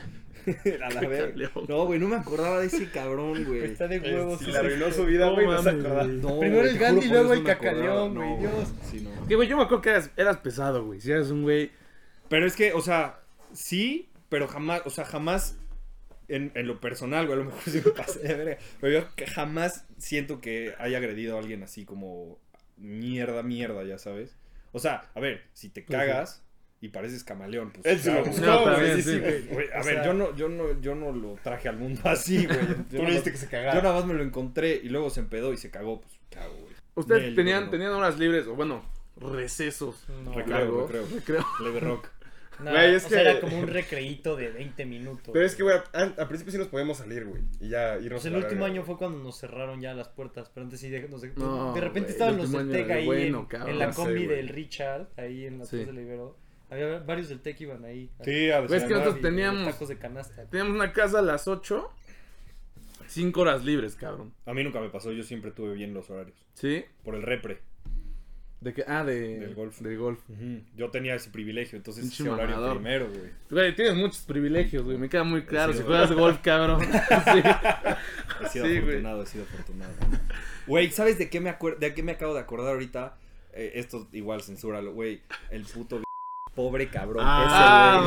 a la verga. No, güey, no me acordaba de ese cabrón, güey. Está de huevos. Si ese le arruinó su vida, No güey, no se acordaba. No, Primero el Gandhi, luego el cacaleón, No, güey, Dios. Sí, no. Que, güey, yo me acuerdo que eras, eras pesado, güey. Si eras un güey. Pero es que, o sea, sí, pero jamás, o sea, jamás en, en lo personal, güey, a lo mejor sí me pasé de verga. Pero yo jamás siento que haya agredido a alguien así como mierda, mierda, ya sabes. O sea, a ver, si te cagas y pareces camaleón, pues. Él se lo claro, buscó, No, güey. también, sí, sí. güey. Güey, a O ver, sea- yo no, yo no, yo no lo traje al mundo así, güey. Yo Tú le diste que se cagara. Yo nada más me lo encontré y luego se empedó y se cagó, pues cago, güey. Ustedes Nel, tenían, tenían horas libres, o bueno, recesos. No, Recreo, recreo. Recreo. Leve rock. No, Güey, es o sea, que- era como un recreíto de 20 minutos. Pero es que, güey, al principio sí nos podíamos salir, güey. Y ya irnos Pues a el la último verga, año fue cuando nos cerraron ya las puertas, pero antes sí de, nos de, No, de repente güey, estaban el los último del año TEC era ahí bueno, en, cabrón. en la sé, combi güey. del Richard, ahí en la Sí. Plaza del Ibero. Había varios del TEC iban ahí. Sí, a Güey, es que nosotros teníamos- Tacos de canasta. Teníamos una casa a las 8. 5 horas libres, cabrón. A mí nunca me pasó, yo siempre tuve bien los horarios. ¿Sí? Por el repre. ¿De qué? Ah, de, Del golf. Del golf. Yo tenía ese privilegio, entonces ese horario primero, güey. Güey, tienes muchos privilegios, güey. Me queda muy claro. Si juegas golf, cabrón. sí. He sido Sí, güey. afortunado, he sido afortunado. Güey, ¿sabes de qué me acuer- de qué me acabo de acordar ahorita? Eh, esto igual censúralo, güey. El puto pobre cabrón. Ah,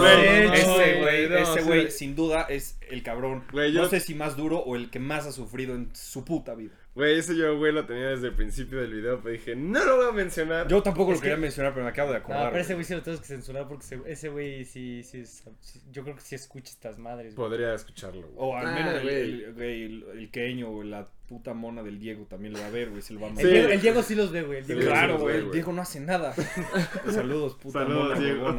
ese güey, güey, ese güey, no, ese sin duda es el cabrón. Yo- No sé si más duro o el que más ha sufrido en su puta vida. Güey, ese yo, güey, lo tenía desde el principio del video, pero dije, no lo voy a mencionar. Yo tampoco Es lo quería que- mencionar, pero me acabo de No, acordar. pero ese güey. sí lo tenemos que censurar porque ese- ese güey sí, sí, sí- yo creo que sí escucha estas madres. güey. Podría escucharlo, güey. O al Ah, menos el, güey. el, el, el queño o la puta mona del Diego también lo va a ver, güey. Se lo va a El, mandar. Diego, el Diego sí los ve, güey. el Diego Sí, sí Claro, los ve. güey. güey. El Diego no hace nada. Saludos, puta Saludos, mona, Diego.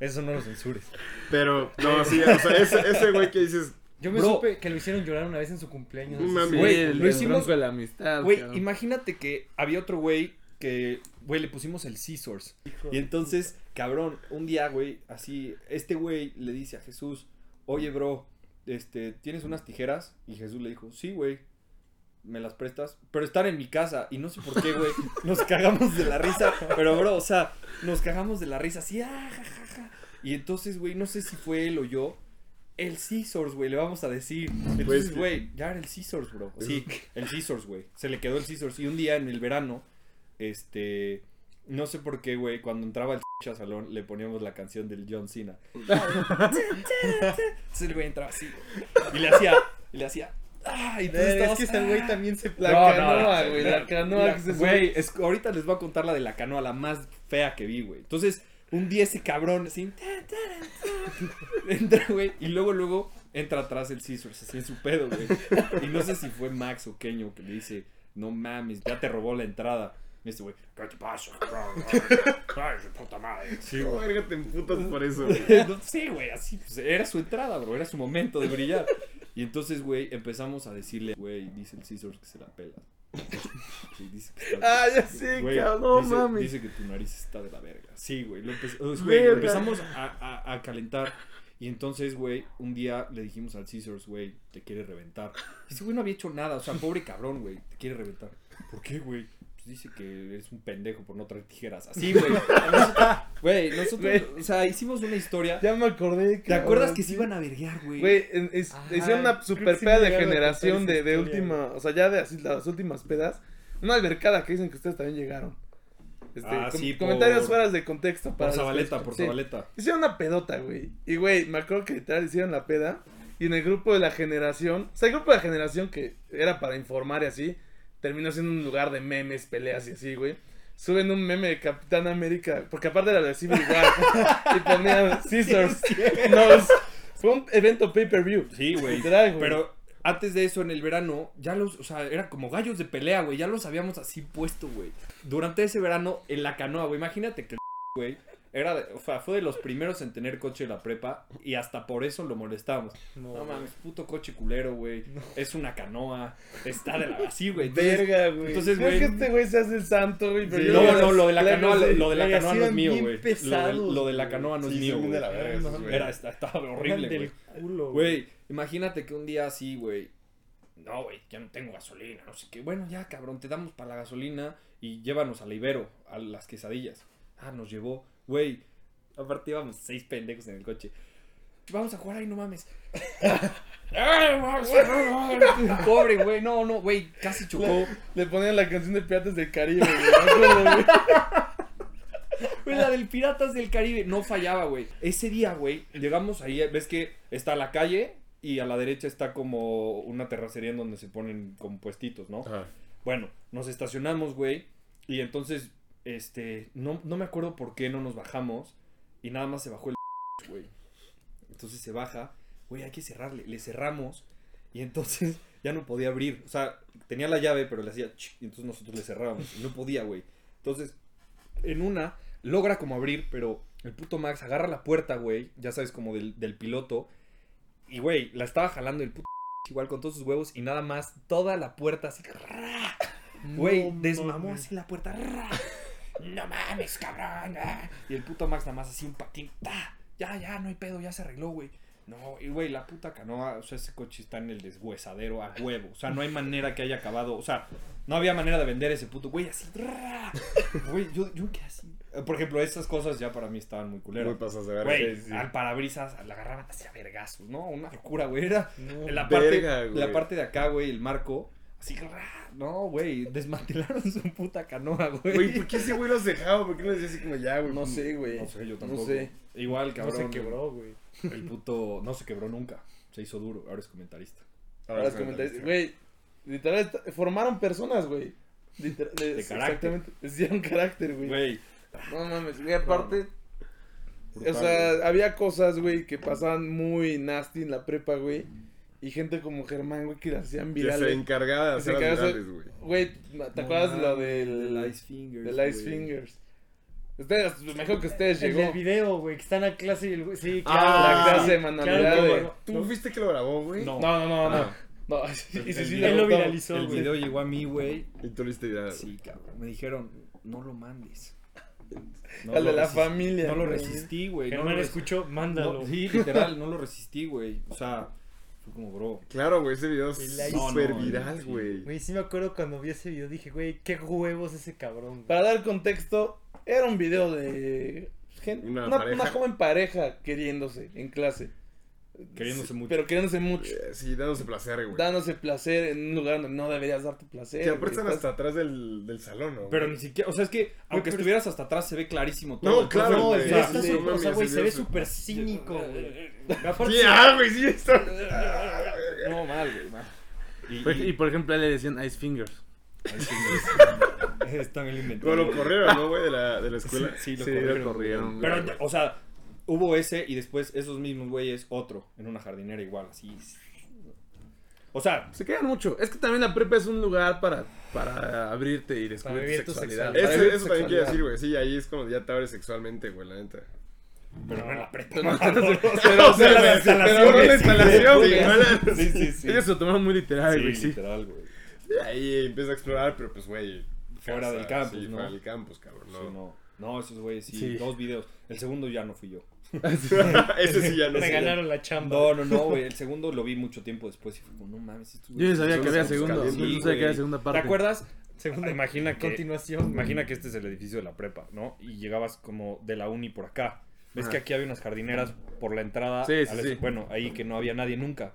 Eso no lo censures. Pero, no, sí, o sea, ese, ese güey que dices, Yo me Bro. supe que lo hicieron llorar una vez en su cumpleaños. No sé Güey, el, lo el hicimos- de la amistad. Güey, cabrón. imagínate que había otro güey que, güey, le pusimos el Scissors. Y entonces, cabrón, un día, güey, así, este güey le dice a Jesús, oye, bro, este, ¿tienes unas tijeras? Y Jesús le dijo, sí, güey, me las prestas, pero están en mi casa. Y no sé por qué, güey, nos cagamos de la risa, pero, bro, o sea, nos cagamos de la risa, así, ah, ja, ja, ja. Y entonces, güey, no sé si fue él o yo, el Scissors, güey, le vamos a decir. Entonces, que- güey, ya era el Scissors, bro. Sí, el Scissors, güey. Se le quedó el Scissors. Y un día en el verano, este, no sé por qué, güey, cuando entraba el al salón le poníamos la canción del John Cena. Entonces el güey entraba así, güey, y le hacía, y le hacía, ah, y entonces Es que este ah. güey también se La No, no, canoa, no, güey. la- La canoa la- que se Güey, ahorita les voy a contar la de la canoa, la más fea que vi, güey. Entonces, un día ese cabrón así. Entra, güey. Y luego, luego entra atrás el Scissors, así en su pedo, güey. Y no sé si fue Max o Keño que le dice: No mames, ya te robó la entrada. Y este güey, ¿qué te pasa? Ay, su puta madre. Sí, ¿Cómo güey. verga te emputas por eso, güey? No sé, güey, así, pues, era su entrada, bro, era su momento de brillar. Y entonces, güey, empezamos a decirle, güey, dice el Scissors que se la pela. Dice que Ah, ya sé, Güey, cabrón, no dice, que tu nariz está de la verga. Sí, güey. Lo, empe- güey, lo Verga. empezamos a, a- a calentar. Y entonces, güey, un día le dijimos al Scissors, güey, te quiere reventar. Y ese güey no había hecho nada. O sea, pobre cabrón, güey, te quiere reventar. ¿Por qué, güey? Dice que eres un pendejo por no traer tijeras. Así, güey. Güey, nosotros, o sea, hicimos una historia. Ya me acordé. ¿Te acuerdas que se iban a verguear, güey? Güey, hicieron una super sí peda de generación de, última, o sea, ya de así las últimas pedas. Una albercada que dicen que ustedes también llegaron. Este, Ah, com- sí, por- comentarios fuera de contexto por para que Zabaleta, por Sí. Zabaleta. Hicieron una pedota, güey. Y, güey, me acuerdo que literal hicieron la peda. Y en el grupo de la generación, o sea, el grupo de la generación que era para informar y así, terminó siendo un lugar de memes, peleas y así, güey. Suben un meme de Capitán América, porque aparte era de Civil War, y ponían Scissors. Fue un evento pay-per-view. Sí, güey. Literal, güey. Pero antes de eso, en el verano, ya los, o sea, eran como gallos de pelea, güey. Ya los habíamos así puesto, güey. Durante ese verano, en la canoa, güey. Imagínate que el güey era de- o sea, fue de los primeros en tener coche en la prepa y hasta por eso lo molestábamos. No, mames, puto coche culero, güey. Es una canoa. Está de la así, güey. Verga, güey. entonces, No es güey- que este güey se hace el santo, güey. Sí. No, no, lo de la canoa, lo de la Güey, canoa no es mío, güey. Lo, de- la güey. canoa no es mío, güey. güey. Era, estaba horrible, güey. Güey, imagínate que un día así, güey. No, güey, ya no tengo gasolina, no sé qué. Bueno, ya, cabrón, te damos para la gasolina y llévanos a la Ibero, a las quesadillas. Ah, nos llevó, güey. Aparte íbamos seis pendejos en el coche. Vamos a jugar ahí, no mames. Pobre, güey, no, no, güey, casi chocó. Le ponían la canción de Piratas del Caribe. Güey, la del Piratas del Caribe no fallaba, güey. Ese día, güey, llegamos ahí, ves que está la calle y a la derecha está como una terracería en donde se ponen como puestitos, ¿no? Ajá. Bueno, nos estacionamos, güey. Y entonces, este, no, no me acuerdo por qué no nos bajamos. Y nada más se bajó el güey. Entonces se baja, güey, hay que cerrarle. Le cerramos. Y entonces ya no podía abrir. O sea, tenía la llave, pero le hacía ch, y entonces nosotros le cerrábamos. Y no podía, güey. Entonces, en una, logra como abrir, pero el puto Max agarra la puerta, güey. Ya sabes, como del, del piloto. Y, güey, la estaba jalando el puto igual con todos sus huevos. Y nada más, toda la puerta así. Güey, No desmamó así la puerta. No mames, cabrón. ah. Y el puto Max nada más así un patín. Ya, ya, no hay pedo, ya se arregló, güey. No, y güey, la puta canoa, o sea, ese coche está en el deshuesadero a huevo. O sea, no hay manera que haya acabado. O sea, no había manera de vender ese puto, güey, así. ¡ra! Güey, yo, yo quedé así. Eh, Por ejemplo, esas cosas ya para mí estaban muy Muy culeras. pasas de verga. Güey, Sí, al parabrisas la agarraban hacia vergazos, ¿no? Una locura, güey. Era No, en la parte, güey. la parte de acá, güey, el marco. Así, ¡ra! no, güey, desmantelaron su puta canoa, güey. Güey, ¿por qué ese güey los dejaba? ¿Por qué no decía así como ya, güey? No sé, güey. No sé, yo tampoco. No sé. Igual, no cabrón. se quebró, güey. El puto no se quebró nunca. Se hizo duro, ahora es comentarista. Ahora Ahora es comentáis, güey, literal, formaron personas, güey. Literal, De es- carácter. Exactamente. Les dieron carácter, güey. Güey, No mames, güey, aparte, brutal, o sea, güey. había cosas, güey, que pasaban muy nasty en la prepa, güey. Y gente como Germán, güey, que las hacían Que se virales. encargaba de hacer virales, güey. Güey, ¿te No acuerdas de lo del... del Ice Fingers. Del Ice. Fingers. Ustedes, mejor que ustedes El llegó. del video, güey, que está en la clase y el güey. Sí, Ah, claro. la sí, clase de claro, manualidades. cómo güey. no. ¿Tú No, viste que lo grabó, güey? No. No, no, no, no. Ah. No, y sí, El sí, Él lo viralizó, El güey. video llegó a mí, güey. Y tú lo hiciste viral. Sí, cabrón. Me dijeron, no lo mandes. No Al de la resist- familia. No lo resistí, güey. No Germán lo escuchó, mándalo. Sí, literal, no lo resistí, güey. O sea, fue como, bro. Claro, güey, ese video es súper No, no, viral, güey. Güey, sí me acuerdo cuando vi ese video, dije, güey, qué huevos ese cabrón. güey. Para dar contexto, era un video de gen- Una una, pareja. una joven pareja queriéndose en clase. Queriéndose Sí, mucho. Pero queriéndose mucho. Eh, Sí, dándose placer, güey. Dándose placer en un lugar donde no deberías darte placer. Güey, están estás- hasta atrás del, del salón, ¿no? Pero güey? ni siquiera, o sea, es que aunque pero- estuvieras hasta atrás se ve clarísimo todo. No, claro, No, güey. o sea, está o güey, se ve súper cínico, güey. Aparte, Sí, ah, güey, sí, está. No, mal, güey, mal. Y, Por- Y por ejemplo, a él le decían Ice Fingers. Ahí sí, es también lo inventó. Pero lo corrieron, ¿no, güey? De la, de la escuela. Sí, lo Sí, corrieron. lo corrieron, Pero, güey. o sea, hubo ese y después esos mismos güeyes otro en una jardinera igual, así. O sea, Se quedan mucho. Es que también la prepa es un lugar para, para abrirte y descubrir vivir tu tu sexualidad. sexualidad. Eso, eso también quiero decir, güey. Sí, ahí es cuando ya te abres sexualmente, güey, la neta. pero no en la prepa. Pero, Pero, o sea, la instalación, no güey. sí. no Sí, sí. Ellos se lo tomaron muy literal, güey, sí. literal, güey. Sí, Ahí empieza a explorar, pero pues, güey. Fuera del campus, ¿no? Fuera del campus, cabrón. No. no. No, esos güeyes, sí, Sí. dos videos. El segundo ya no fui yo. Ese sí ya no ganaron la chamba. No, no, no, güey. El segundo lo vi mucho tiempo después y fue como, no mames, estos Yo ni sabía que había segundo. Yo Sí, no sabía que había segunda parte. ¿Te acuerdas? Segunda Imagina que, continuación. imagina que este es el edificio de la prepa, ¿no? Y llegabas como de la uni por acá. Ves que aquí había unas jardineras por la entrada. Sí, sí. Bueno, ahí que no había nadie nunca.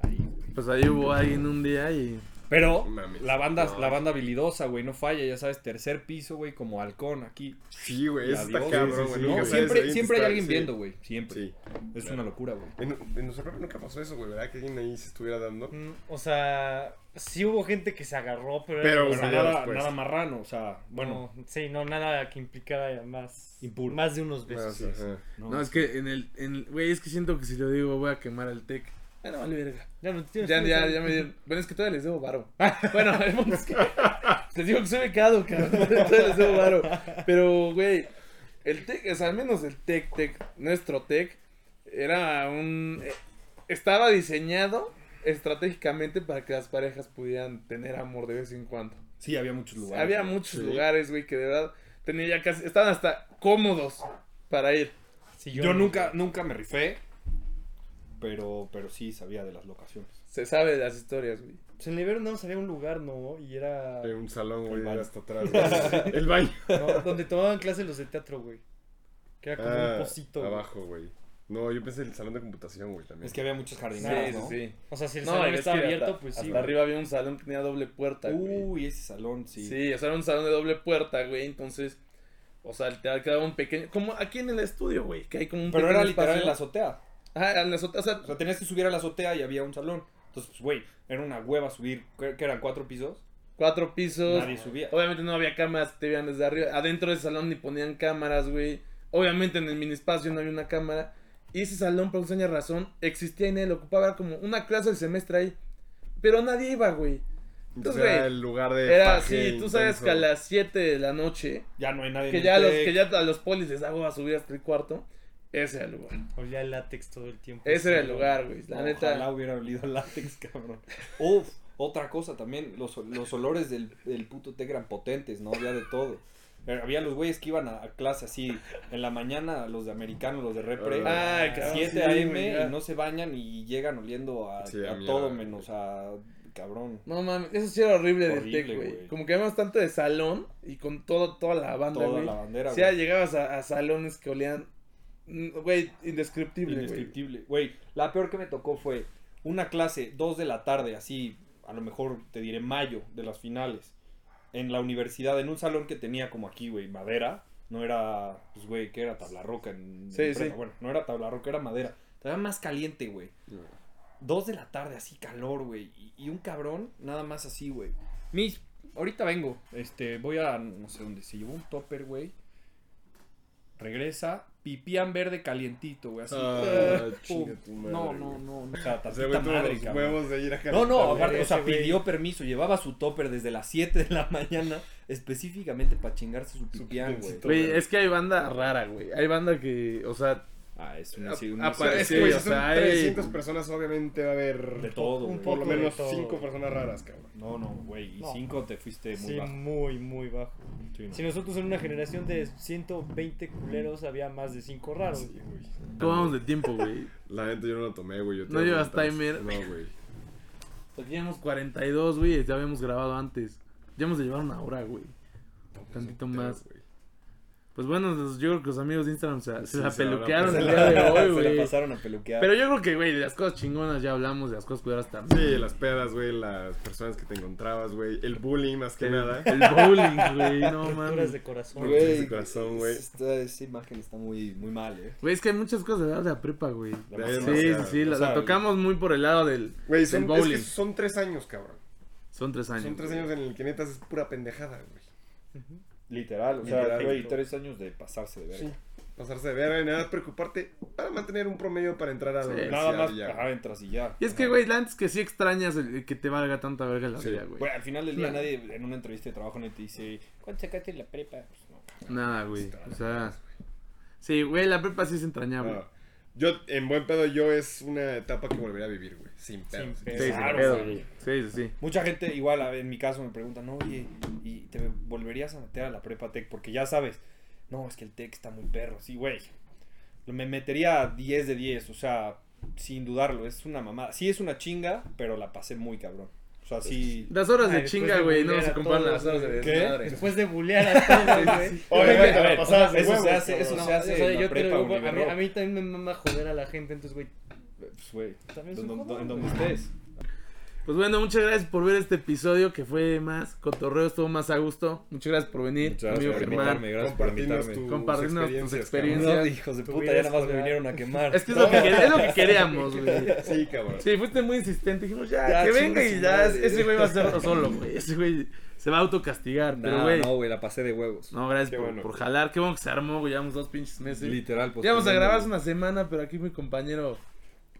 Ahí. Pues ahí hubo alguien un día y. Pero mames. la banda, No. la banda habilidosa, güey, no falla, ya sabes, tercer piso, güey, como halcón aquí. Sí, güey, eso está cabrón, Sí, sí, güey. sí. No, siempre, siempre hay alguien sí. viendo, güey. Siempre. Sí. Es claro. una locura, güey. En, en prepa nunca pasó eso, güey, ¿verdad? Que alguien ahí se estuviera dando. Mm, O sea, sí hubo gente que se agarró, pero... Pero, era- nada, después. nada marrano, o sea, bueno. No, sí, no, nada que implicara más... Impuro. Más de unos besos. No, es que en el. en- Güey, es que siento que si lo digo voy a quemar el tech. Vale, verga. Ya no tienes Ya, ya, ya me dieron. Bueno, es que todavía les debo varo. Bueno, el punto es que. Les digo que soy becado, cabrón. Todavía les debo varo. Pero, güey, el tech, o sea, al menos el tech, tech, nuestro tech, era un. eh, Estaba diseñado estratégicamente para que las parejas pudieran tener amor de vez en cuando. Sí, había muchos lugares. Había güey. muchos Sí. lugares, güey, que de verdad tenían ya casi. Estaban hasta cómodos para ir. Sí, Yo, nunca, nunca me rifé, pero, pero sí sabía de las locaciones. Se sabe de las historias, güey. Pues en el Ibero no había un lugar, ¿no? Y era... Un salón, güey, El baño. hasta atrás. güey. El baño. no, donde tomaban clases los de teatro, güey. Que era como Ah, un pocito. güey. Abajo, güey. No, yo pensé el salón de computación, güey, también. Es que había muchas Sí, jardineras, sí, ¿no? sí. O sea, si el No, salón es estaba que abierto, hasta, pues sí. hasta güey. arriba había un salón que tenía doble puerta, güey. Uy, ese salón, sí. Sí, o sea, era un salón de doble puerta, güey. Entonces, o sea, te quedaba un pequeño. Como aquí en el estudio, güey. Que hay como un Pero pequeño era literal en la azotea. Ajá, en la azotea. O sea, O sea, tenías que subir a la azotea y había un salón. Entonces, pues, güey, era una hueva subir. ¿Qué eran? ¿Cuatro pisos? cuatro pisos. Nadie subía. Obviamente no había cámaras que te veían desde arriba. Adentro del salón ni ponían cámaras, güey. Obviamente en el mini espacio no había una cámara. Y ese salón, por extraña razón, existía en él. Ocupaba como una clase del semestre ahí. Pero nadie iba, güey. Entonces güey, era el lugar de. Era así, tú sabes intenso. que a las 7 de la noche, Ya no hay nadie que en ya, a los, que ya a los polis les hago a subir hasta el cuarto, ese era el lugar. Olía el látex todo el tiempo. Ese era el lugar, güey. La neta. Ojalá hubiera olido látex, cabrón. Uf, otra cosa también. Los, los olores del, del puto tec eran potentes, ¿no? Había de todo. Había los güeyes que iban a, a clase así en la mañana, los de americano, los de repre. Ay, cabrón, 7 sí, AM y no se bañan y llegan oliendo a, Sí, a a mierda, todo menos a cabrón. No mames, eso sí era horrible, del Horrible, tech, güey. Como que además tanto de salón y con todo, toda la banda, Toda güey. la bandera, O sea, güey. llegabas a, a salones que olían, güey, indescriptible, güey. Indescriptible. Güey, la peor que me tocó fue una clase, 2 de la tarde, así, a lo mejor te diré mayo de las finales, en la universidad, en un salón que tenía como aquí, güey, madera. No era, pues, güey, que era tabla roca en, Sí, en sí. Bueno, no era tabla roca, era madera. Estaba más caliente, güey. No. Dos de la tarde, así calor, güey. Y, y un cabrón, nada más así, güey. Mis, ahorita vengo. Este, voy a, no sé dónde. Se llevó un topper, güey. Regresa. Pipián verde calientito, güey. Así. Ah, Uh, chinga tu madre, no, no, no. O sea, O sea, tantita güey, tuvo madre, los cabrón. huevos de ir a No, no, güey. aparte, o sea, güey. pidió permiso, llevaba su topper desde las 7 de la mañana específicamente para chingarse su pipián. Güey, es que hay banda rara, güey. Hay banda que, o sea, Ah, es una, A- sí, una aparece, Sí, güey, o sea, hay- 300 personas, obviamente va a haber. de todo, un güey. Por lo menos todo. 5 personas raras, cabrón. No, no, güey. Y No. 5 te fuiste muy Sí, bajo. muy, muy bajo. Sí, no. Si nosotros en una generación de 120 culeros había más de 5 raros. Sí, güey. ¿cómo vamos de tiempo, güey? La neta yo no lo tomé, güey. ¿No llevas timer? No, güey. Aquí llevamos 42, güey, ya habíamos grabado antes. Ya hemos de llevar una hora, güey. Tantito Pero, más. güey. Pues bueno, yo creo que los amigos de Instagram se, se Sí, la se la peluquearon el día de Se hoy, la güey. pasaron a peluquear. Pero yo creo que, güey, de las cosas chingonas ya hablamos, de las cosas cuidadas también. Sí, las pedas, güey, las personas que te encontrabas, güey. El bullying más que el, nada. el bowling, güey, no mames. de corazón. Güey. de corazón, güey. Esta, esa imagen está muy, muy mal, eh. Güey, es que hay muchas cosas de verdad de la prepa, güey. Sí, sí, sí, la, O sea, la tocamos muy por el lado del, Güey, del son, es bowling. que son tres años, cabrón. Son tres años. Son tres güey. años en el que neta es pura pendejada, güey. Literal, o sea, güey, tres años de pasarse de verga. Sí. pasarse de verga y nada más preocuparte para mantener un promedio para entrar a la Sí. universidad. Nada más, ya. ajá, entras y ya. Y es que, güey, la antes que sí extrañas el, que te valga tanta verga la Sí. vida, güey. Al final del día nadie en una entrevista de trabajo no te dice, ¿cuánto sacaste en la prepa? Pues no. Nada, güey. O sea. Sí, güey, la prepa sí es entrañable. Ah, yo, en buen pedo, yo es una etapa que volvería a vivir, güey. Sin pedo. Sin Sí, sin pedo, güey. Sí, sí, sí. Mucha gente, igual en mi caso, me preguntan, oye, ¿y te volverías a meter a la prepa tech? Porque ya sabes, no, es que el tech está muy perro. Sí, güey. Me metería a 10 de 10, o sea, sin dudarlo, es una mamada. Sí es una chinga, pero la pasé muy cabrón. O sea, sí... Las horas Ay, de después chinga, de güey, no se comparan las horas de desmadre. Después de bullear a todos, güey. Obviamente, A la de eso se hace, eso No, se hace o sea, en la yo Univerro. a mí también me mama joder a la gente, entonces, güey, Pues, güey, en donde estés. Pues bueno, muchas gracias por ver este episodio que fue más cotorreo, estuvo más a gusto. Muchas gracias por venir, Muchas amigo gracias por Germán. gracias por Compartirnos invitarme. tus Compartirnos tus experiencias, experiencias. No, hijos de puta, ya nada más me vinieron a quemar. Es que es lo que, es lo que queríamos, güey. Sí, cabrón. Sí, fuiste muy insistente. Dijimos, ya, Ya, que venga y ya. madre. Ese güey va a hacerlo solo, güey. Ese güey se va a autocastigar. pero, No, güey. no, güey, la pasé de huevos. No, gracias por, bueno. por jalar. Qué bueno que se armó, güey. Llevamos dos pinches meses. Literal, pues. Íbamos a teniendo grabar hace una semana, pero aquí mi compañero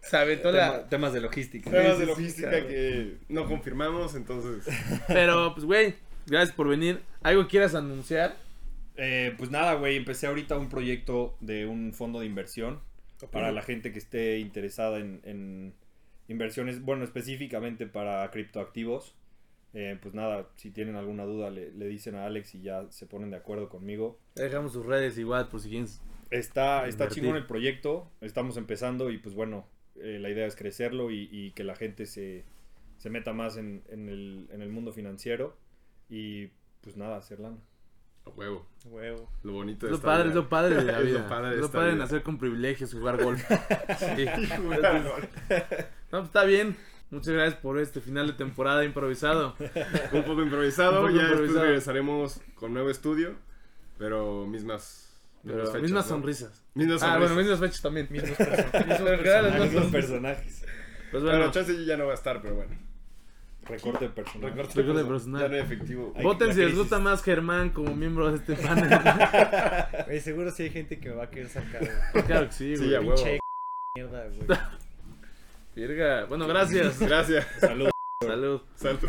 se aventó la. tema- temas de logística. Temas Sí, de logística que no confirmamos, entonces. Pero, pues, güey, gracias por venir. ¿Algo quieras anunciar? Eh, pues nada, güey, empecé ahorita un proyecto de un fondo de inversión para la gente que esté interesada en, en inversiones, bueno, específicamente para criptoactivos. Eh, pues nada, si tienen alguna duda le, le dicen a Alex y ya se ponen de acuerdo conmigo. Dejamos sus redes igual, por si quieren. Está, está Invertir. chingón el proyecto, estamos empezando y pues bueno, eh, la idea es crecerlo y, y que la gente se, se meta más en, en el, en el mundo financiero y pues nada, hacer lana. A huevo. huevo. Lo bonito Es de lo padre, vida. es lo padre de la Es vida. lo padre de Es lo padre de vida. nacer con privilegios, jugar golf. Sí. Claro. No, pues está bien. Muchas gracias por este final de temporada improvisado. Un poco improvisado, Un poco ya después regresaremos con nuevo estudio, pero mismas, Pero fechas, mismas ¿no? sonrisas. Mismas Ah, bueno, mismas fechas también. Mismos personajes. Personajes. Pues Bueno, bueno, chance ya no va a estar, pero bueno. Recorte de personajes. Recorte Recorte personal. personal. Ya no efectivo. Voten si les gusta más Germán como miembro de este panel. Güey, seguro sí hay gente que me va a querer sacar. güey. claro que sí, Sí, güey. Pinche mierda, güey. Virga. Bueno, gracias. Gracias. Salud. Salud. Salud.